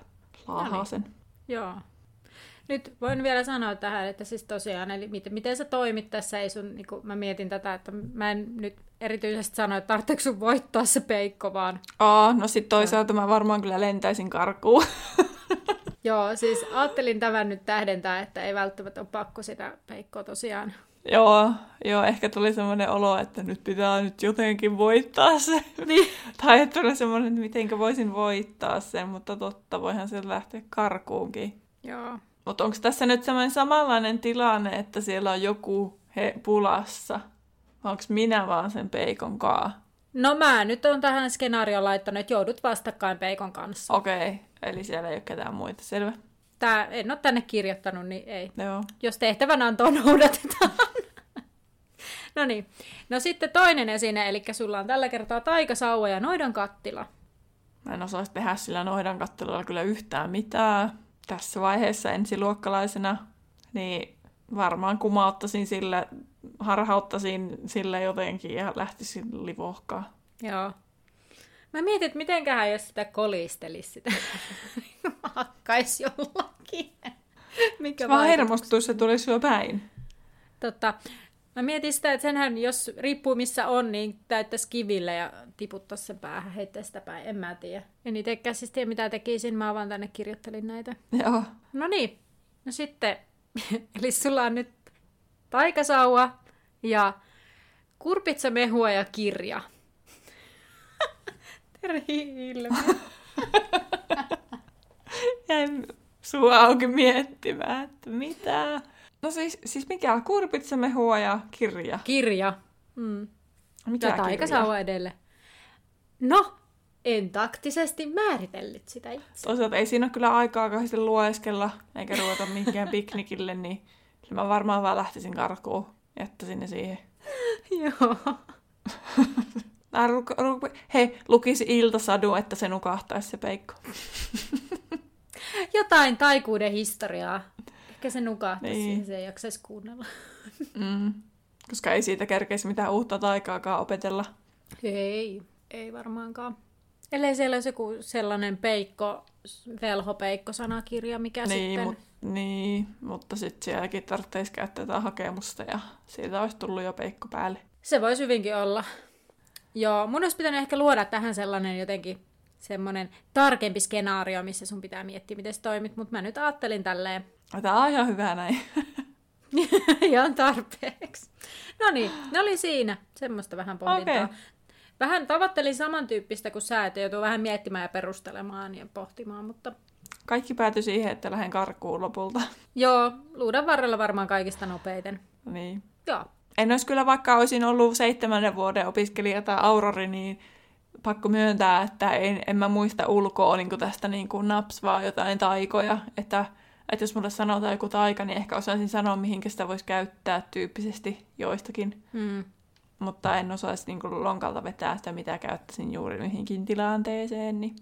Speaker 2: laahaa
Speaker 1: No niin.
Speaker 2: sen.
Speaker 1: Joo. Nyt voin vielä sanoa tähän, että siis tosiaan, eli miten, miten sä toimit tässä, ei sun, niin mä mietin tätä, että mä en nyt erityisesti sano, että tarvitseeko sun voittaa se peikko, vaan
Speaker 2: Aa, no sit toisaalta mä varmaan kyllä lentäisin karkuun.
Speaker 1: Joo, siis ajattelin tämän nyt tähdentää, että ei välttämättä ole pakko sitä peikkoa tosiaan.
Speaker 2: joo, joo, ehkä tuli semmoinen olo, että nyt pitää nyt jotenkin voittaa se.
Speaker 1: Niin.
Speaker 2: tai että tuli semmoinen, että mitenkä voisin voittaa sen, mutta totta, voihan se lähteä karkuunkin.
Speaker 1: Joo.
Speaker 2: Mutta onko tässä nyt semmoinen samanlainen tilanne, että siellä on joku he pulassa? Onko minä vaan sen peikon kaa?
Speaker 1: No mä nyt on tähän skenaarioon laittanut, että joudut vastakkain peikon kanssa.
Speaker 2: Okei, okay. eli siellä ei ole ketään muita, selvä.
Speaker 1: Tää, en ole tänne kirjoittanut, niin ei.
Speaker 2: Joo.
Speaker 1: Jos tehtävän antoa noudatetaan. no niin. No sitten toinen esine, eli sulla on tällä kertaa taikasauva ja noidan kattila.
Speaker 2: Mä en osaisi tehdä sillä noidan kattilalla kyllä yhtään mitään. Tässä vaiheessa ensiluokkalaisena, niin varmaan kumauttaisin sillä, harhauttaisin sillä jotenkin ja lähtisin livohkaa.
Speaker 1: Joo. Mä mietin, että mitenköhän jos sitä kolistelisi sitä. Hakkaisi jollakin. Mikä
Speaker 2: Mä hermostuisi, se tulisi jo päin.
Speaker 1: Totta. Mä mietin sitä, että senhän, jos riippuu missä on, niin täyttäisi kiville ja tiputtaisi sen päähän, heittäisi sitä päin. En mä tiedä. En itsekään siis tiedä, mitä tekisin. Mä vaan tänne kirjoittelin näitä.
Speaker 2: Joo.
Speaker 1: No niin. No sitten, eli sulla on nyt taikasauva ja kurpitsamehua ja kirja. Terhi ilme.
Speaker 2: Jäin sua auki miettimään, että mitä. No siis, siis mikä on kurpitsamehua ja kirja?
Speaker 1: Kirja. Mm.
Speaker 2: Mikä
Speaker 1: Ja taikasauva edelle. No, en taktisesti määritellyt sitä itse.
Speaker 2: Toisaalta ei siinä ole kyllä aikaa kauheasti lueskella, eikä ruveta mihinkään piknikille, niin kyllä mä varmaan vaan lähtisin karkuun. Jättäisin ne siihen.
Speaker 1: Joo.
Speaker 2: Tää ru- ru- Hei, lukisi iltasadu, että se nukahtaisi se peikko.
Speaker 1: Jotain taikuuden historiaa. Ehkä se nukahtaisi
Speaker 2: Niin.
Speaker 1: siihen, se ei jaksaisi kuunnella.
Speaker 2: Mm. Koska ei siitä kerkeisi mitään uutta taikaakaan opetella.
Speaker 1: Ei, ei varmaankaan. Ellei siellä olisi joku sellainen peikko, velhopeikko-sanakirja, mikä
Speaker 2: Niin,
Speaker 1: sitten...
Speaker 2: mut, niin, mutta sitten sielläkin tarvitsisi käyttää jotain hakemusta ja siitä olisi tullut jo peikko päälle.
Speaker 1: Se voisi hyvinkin olla. Joo, mun olisi pitänyt ehkä luoda tähän sellainen jotenkin semmoinen tarkempi skenaario, missä sun pitää miettiä, miten sä toimit, mutta mä nyt ajattelin tälleen
Speaker 2: Tämä on ihan hyvä näin.
Speaker 1: ihan tarpeeksi. No niin, ne oli siinä. Semmoista vähän pohdintaa.
Speaker 2: Okei.
Speaker 1: Vähän tavoittelin samantyyppistä kuin sä, että joutuu vähän miettimään ja perustelemaan ja pohtimaan, mutta
Speaker 2: Kaikki päätyi siihen, että lähden karkuun lopulta.
Speaker 1: joo, luudan varrella varmaan kaikista nopeiten.
Speaker 2: niin.
Speaker 1: Joo,
Speaker 2: En olisi kyllä, vaikka olisin ollut seitsemännen vuoden opiskelija tai aurori, niin pakko myöntää, että en, en mä muista ulkoa niin tästä niin kuin naps vaan jotain taikoja. Että, että jos mulle sanotaan joku taika, niin ehkä osaisin sanoa, mihinkä sitä voisi käyttää tyyppisesti joistakin.
Speaker 1: mm.
Speaker 2: Mutta en osaisi niin kuin lonkalta vetää sitä, mitä käyttäisin juuri mihinkin tilanteeseen. Niin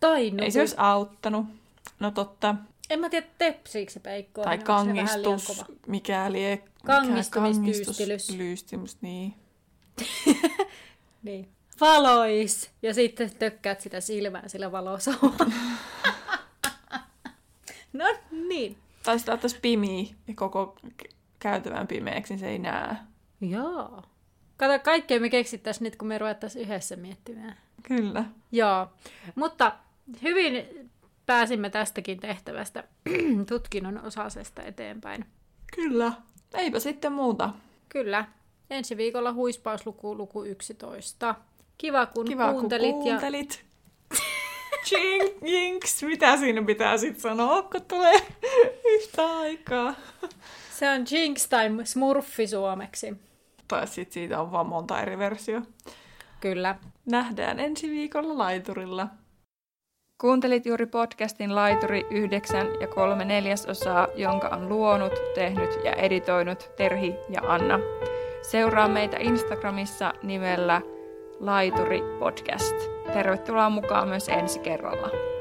Speaker 1: tai nuku.
Speaker 2: ei se olisi auttanut. No totta.
Speaker 1: En mä tiedä, tepsiikö se peikkoa.
Speaker 2: Tai
Speaker 1: niin
Speaker 2: kangistus, mikäli ei...
Speaker 1: Kangistumistyystilys.
Speaker 2: Lyystimys, niin.
Speaker 1: Niin. Valois! Ja sitten tökkäät sitä silmää sillä valosaulla. no niin.
Speaker 2: Tai sitten ottaisi pimiä ja koko käytävän pimeäksi, niin se ei näe.
Speaker 1: Joo. Kato, kaikkea me keksittäisiin nyt, kun me ruvettaisiin yhdessä miettimään.
Speaker 2: Kyllä.
Speaker 1: Joo. Mutta hyvin pääsimme tästäkin tehtävästä tutkinnon osasesta eteenpäin.
Speaker 2: Kyllä. Eipä sitten muuta.
Speaker 1: Kyllä. Ensi viikolla huispausluku luku 11. Kiva, kun
Speaker 2: Kiva,
Speaker 1: kuuntelit.
Speaker 2: kun kuuntelit. Ching, jinx, mitä siinä pitää sitten sanoa, kun tulee yhtä aikaa.
Speaker 1: Ja se on Jinx tai Smurfi suomeksi.
Speaker 2: Tai sitten siitä on vaan monta eri versiota.
Speaker 1: Kyllä.
Speaker 2: Nähdään ensi viikolla laiturilla.
Speaker 3: Kuuntelit juuri podcastin Laituri 9 ja 3 neljäsosaa, jonka on luonut, tehnyt ja editoinut Terhi ja Anna. Seuraa meitä Instagramissa nimellä Laituri Podcast. Tervetuloa mukaan myös ensi kerralla.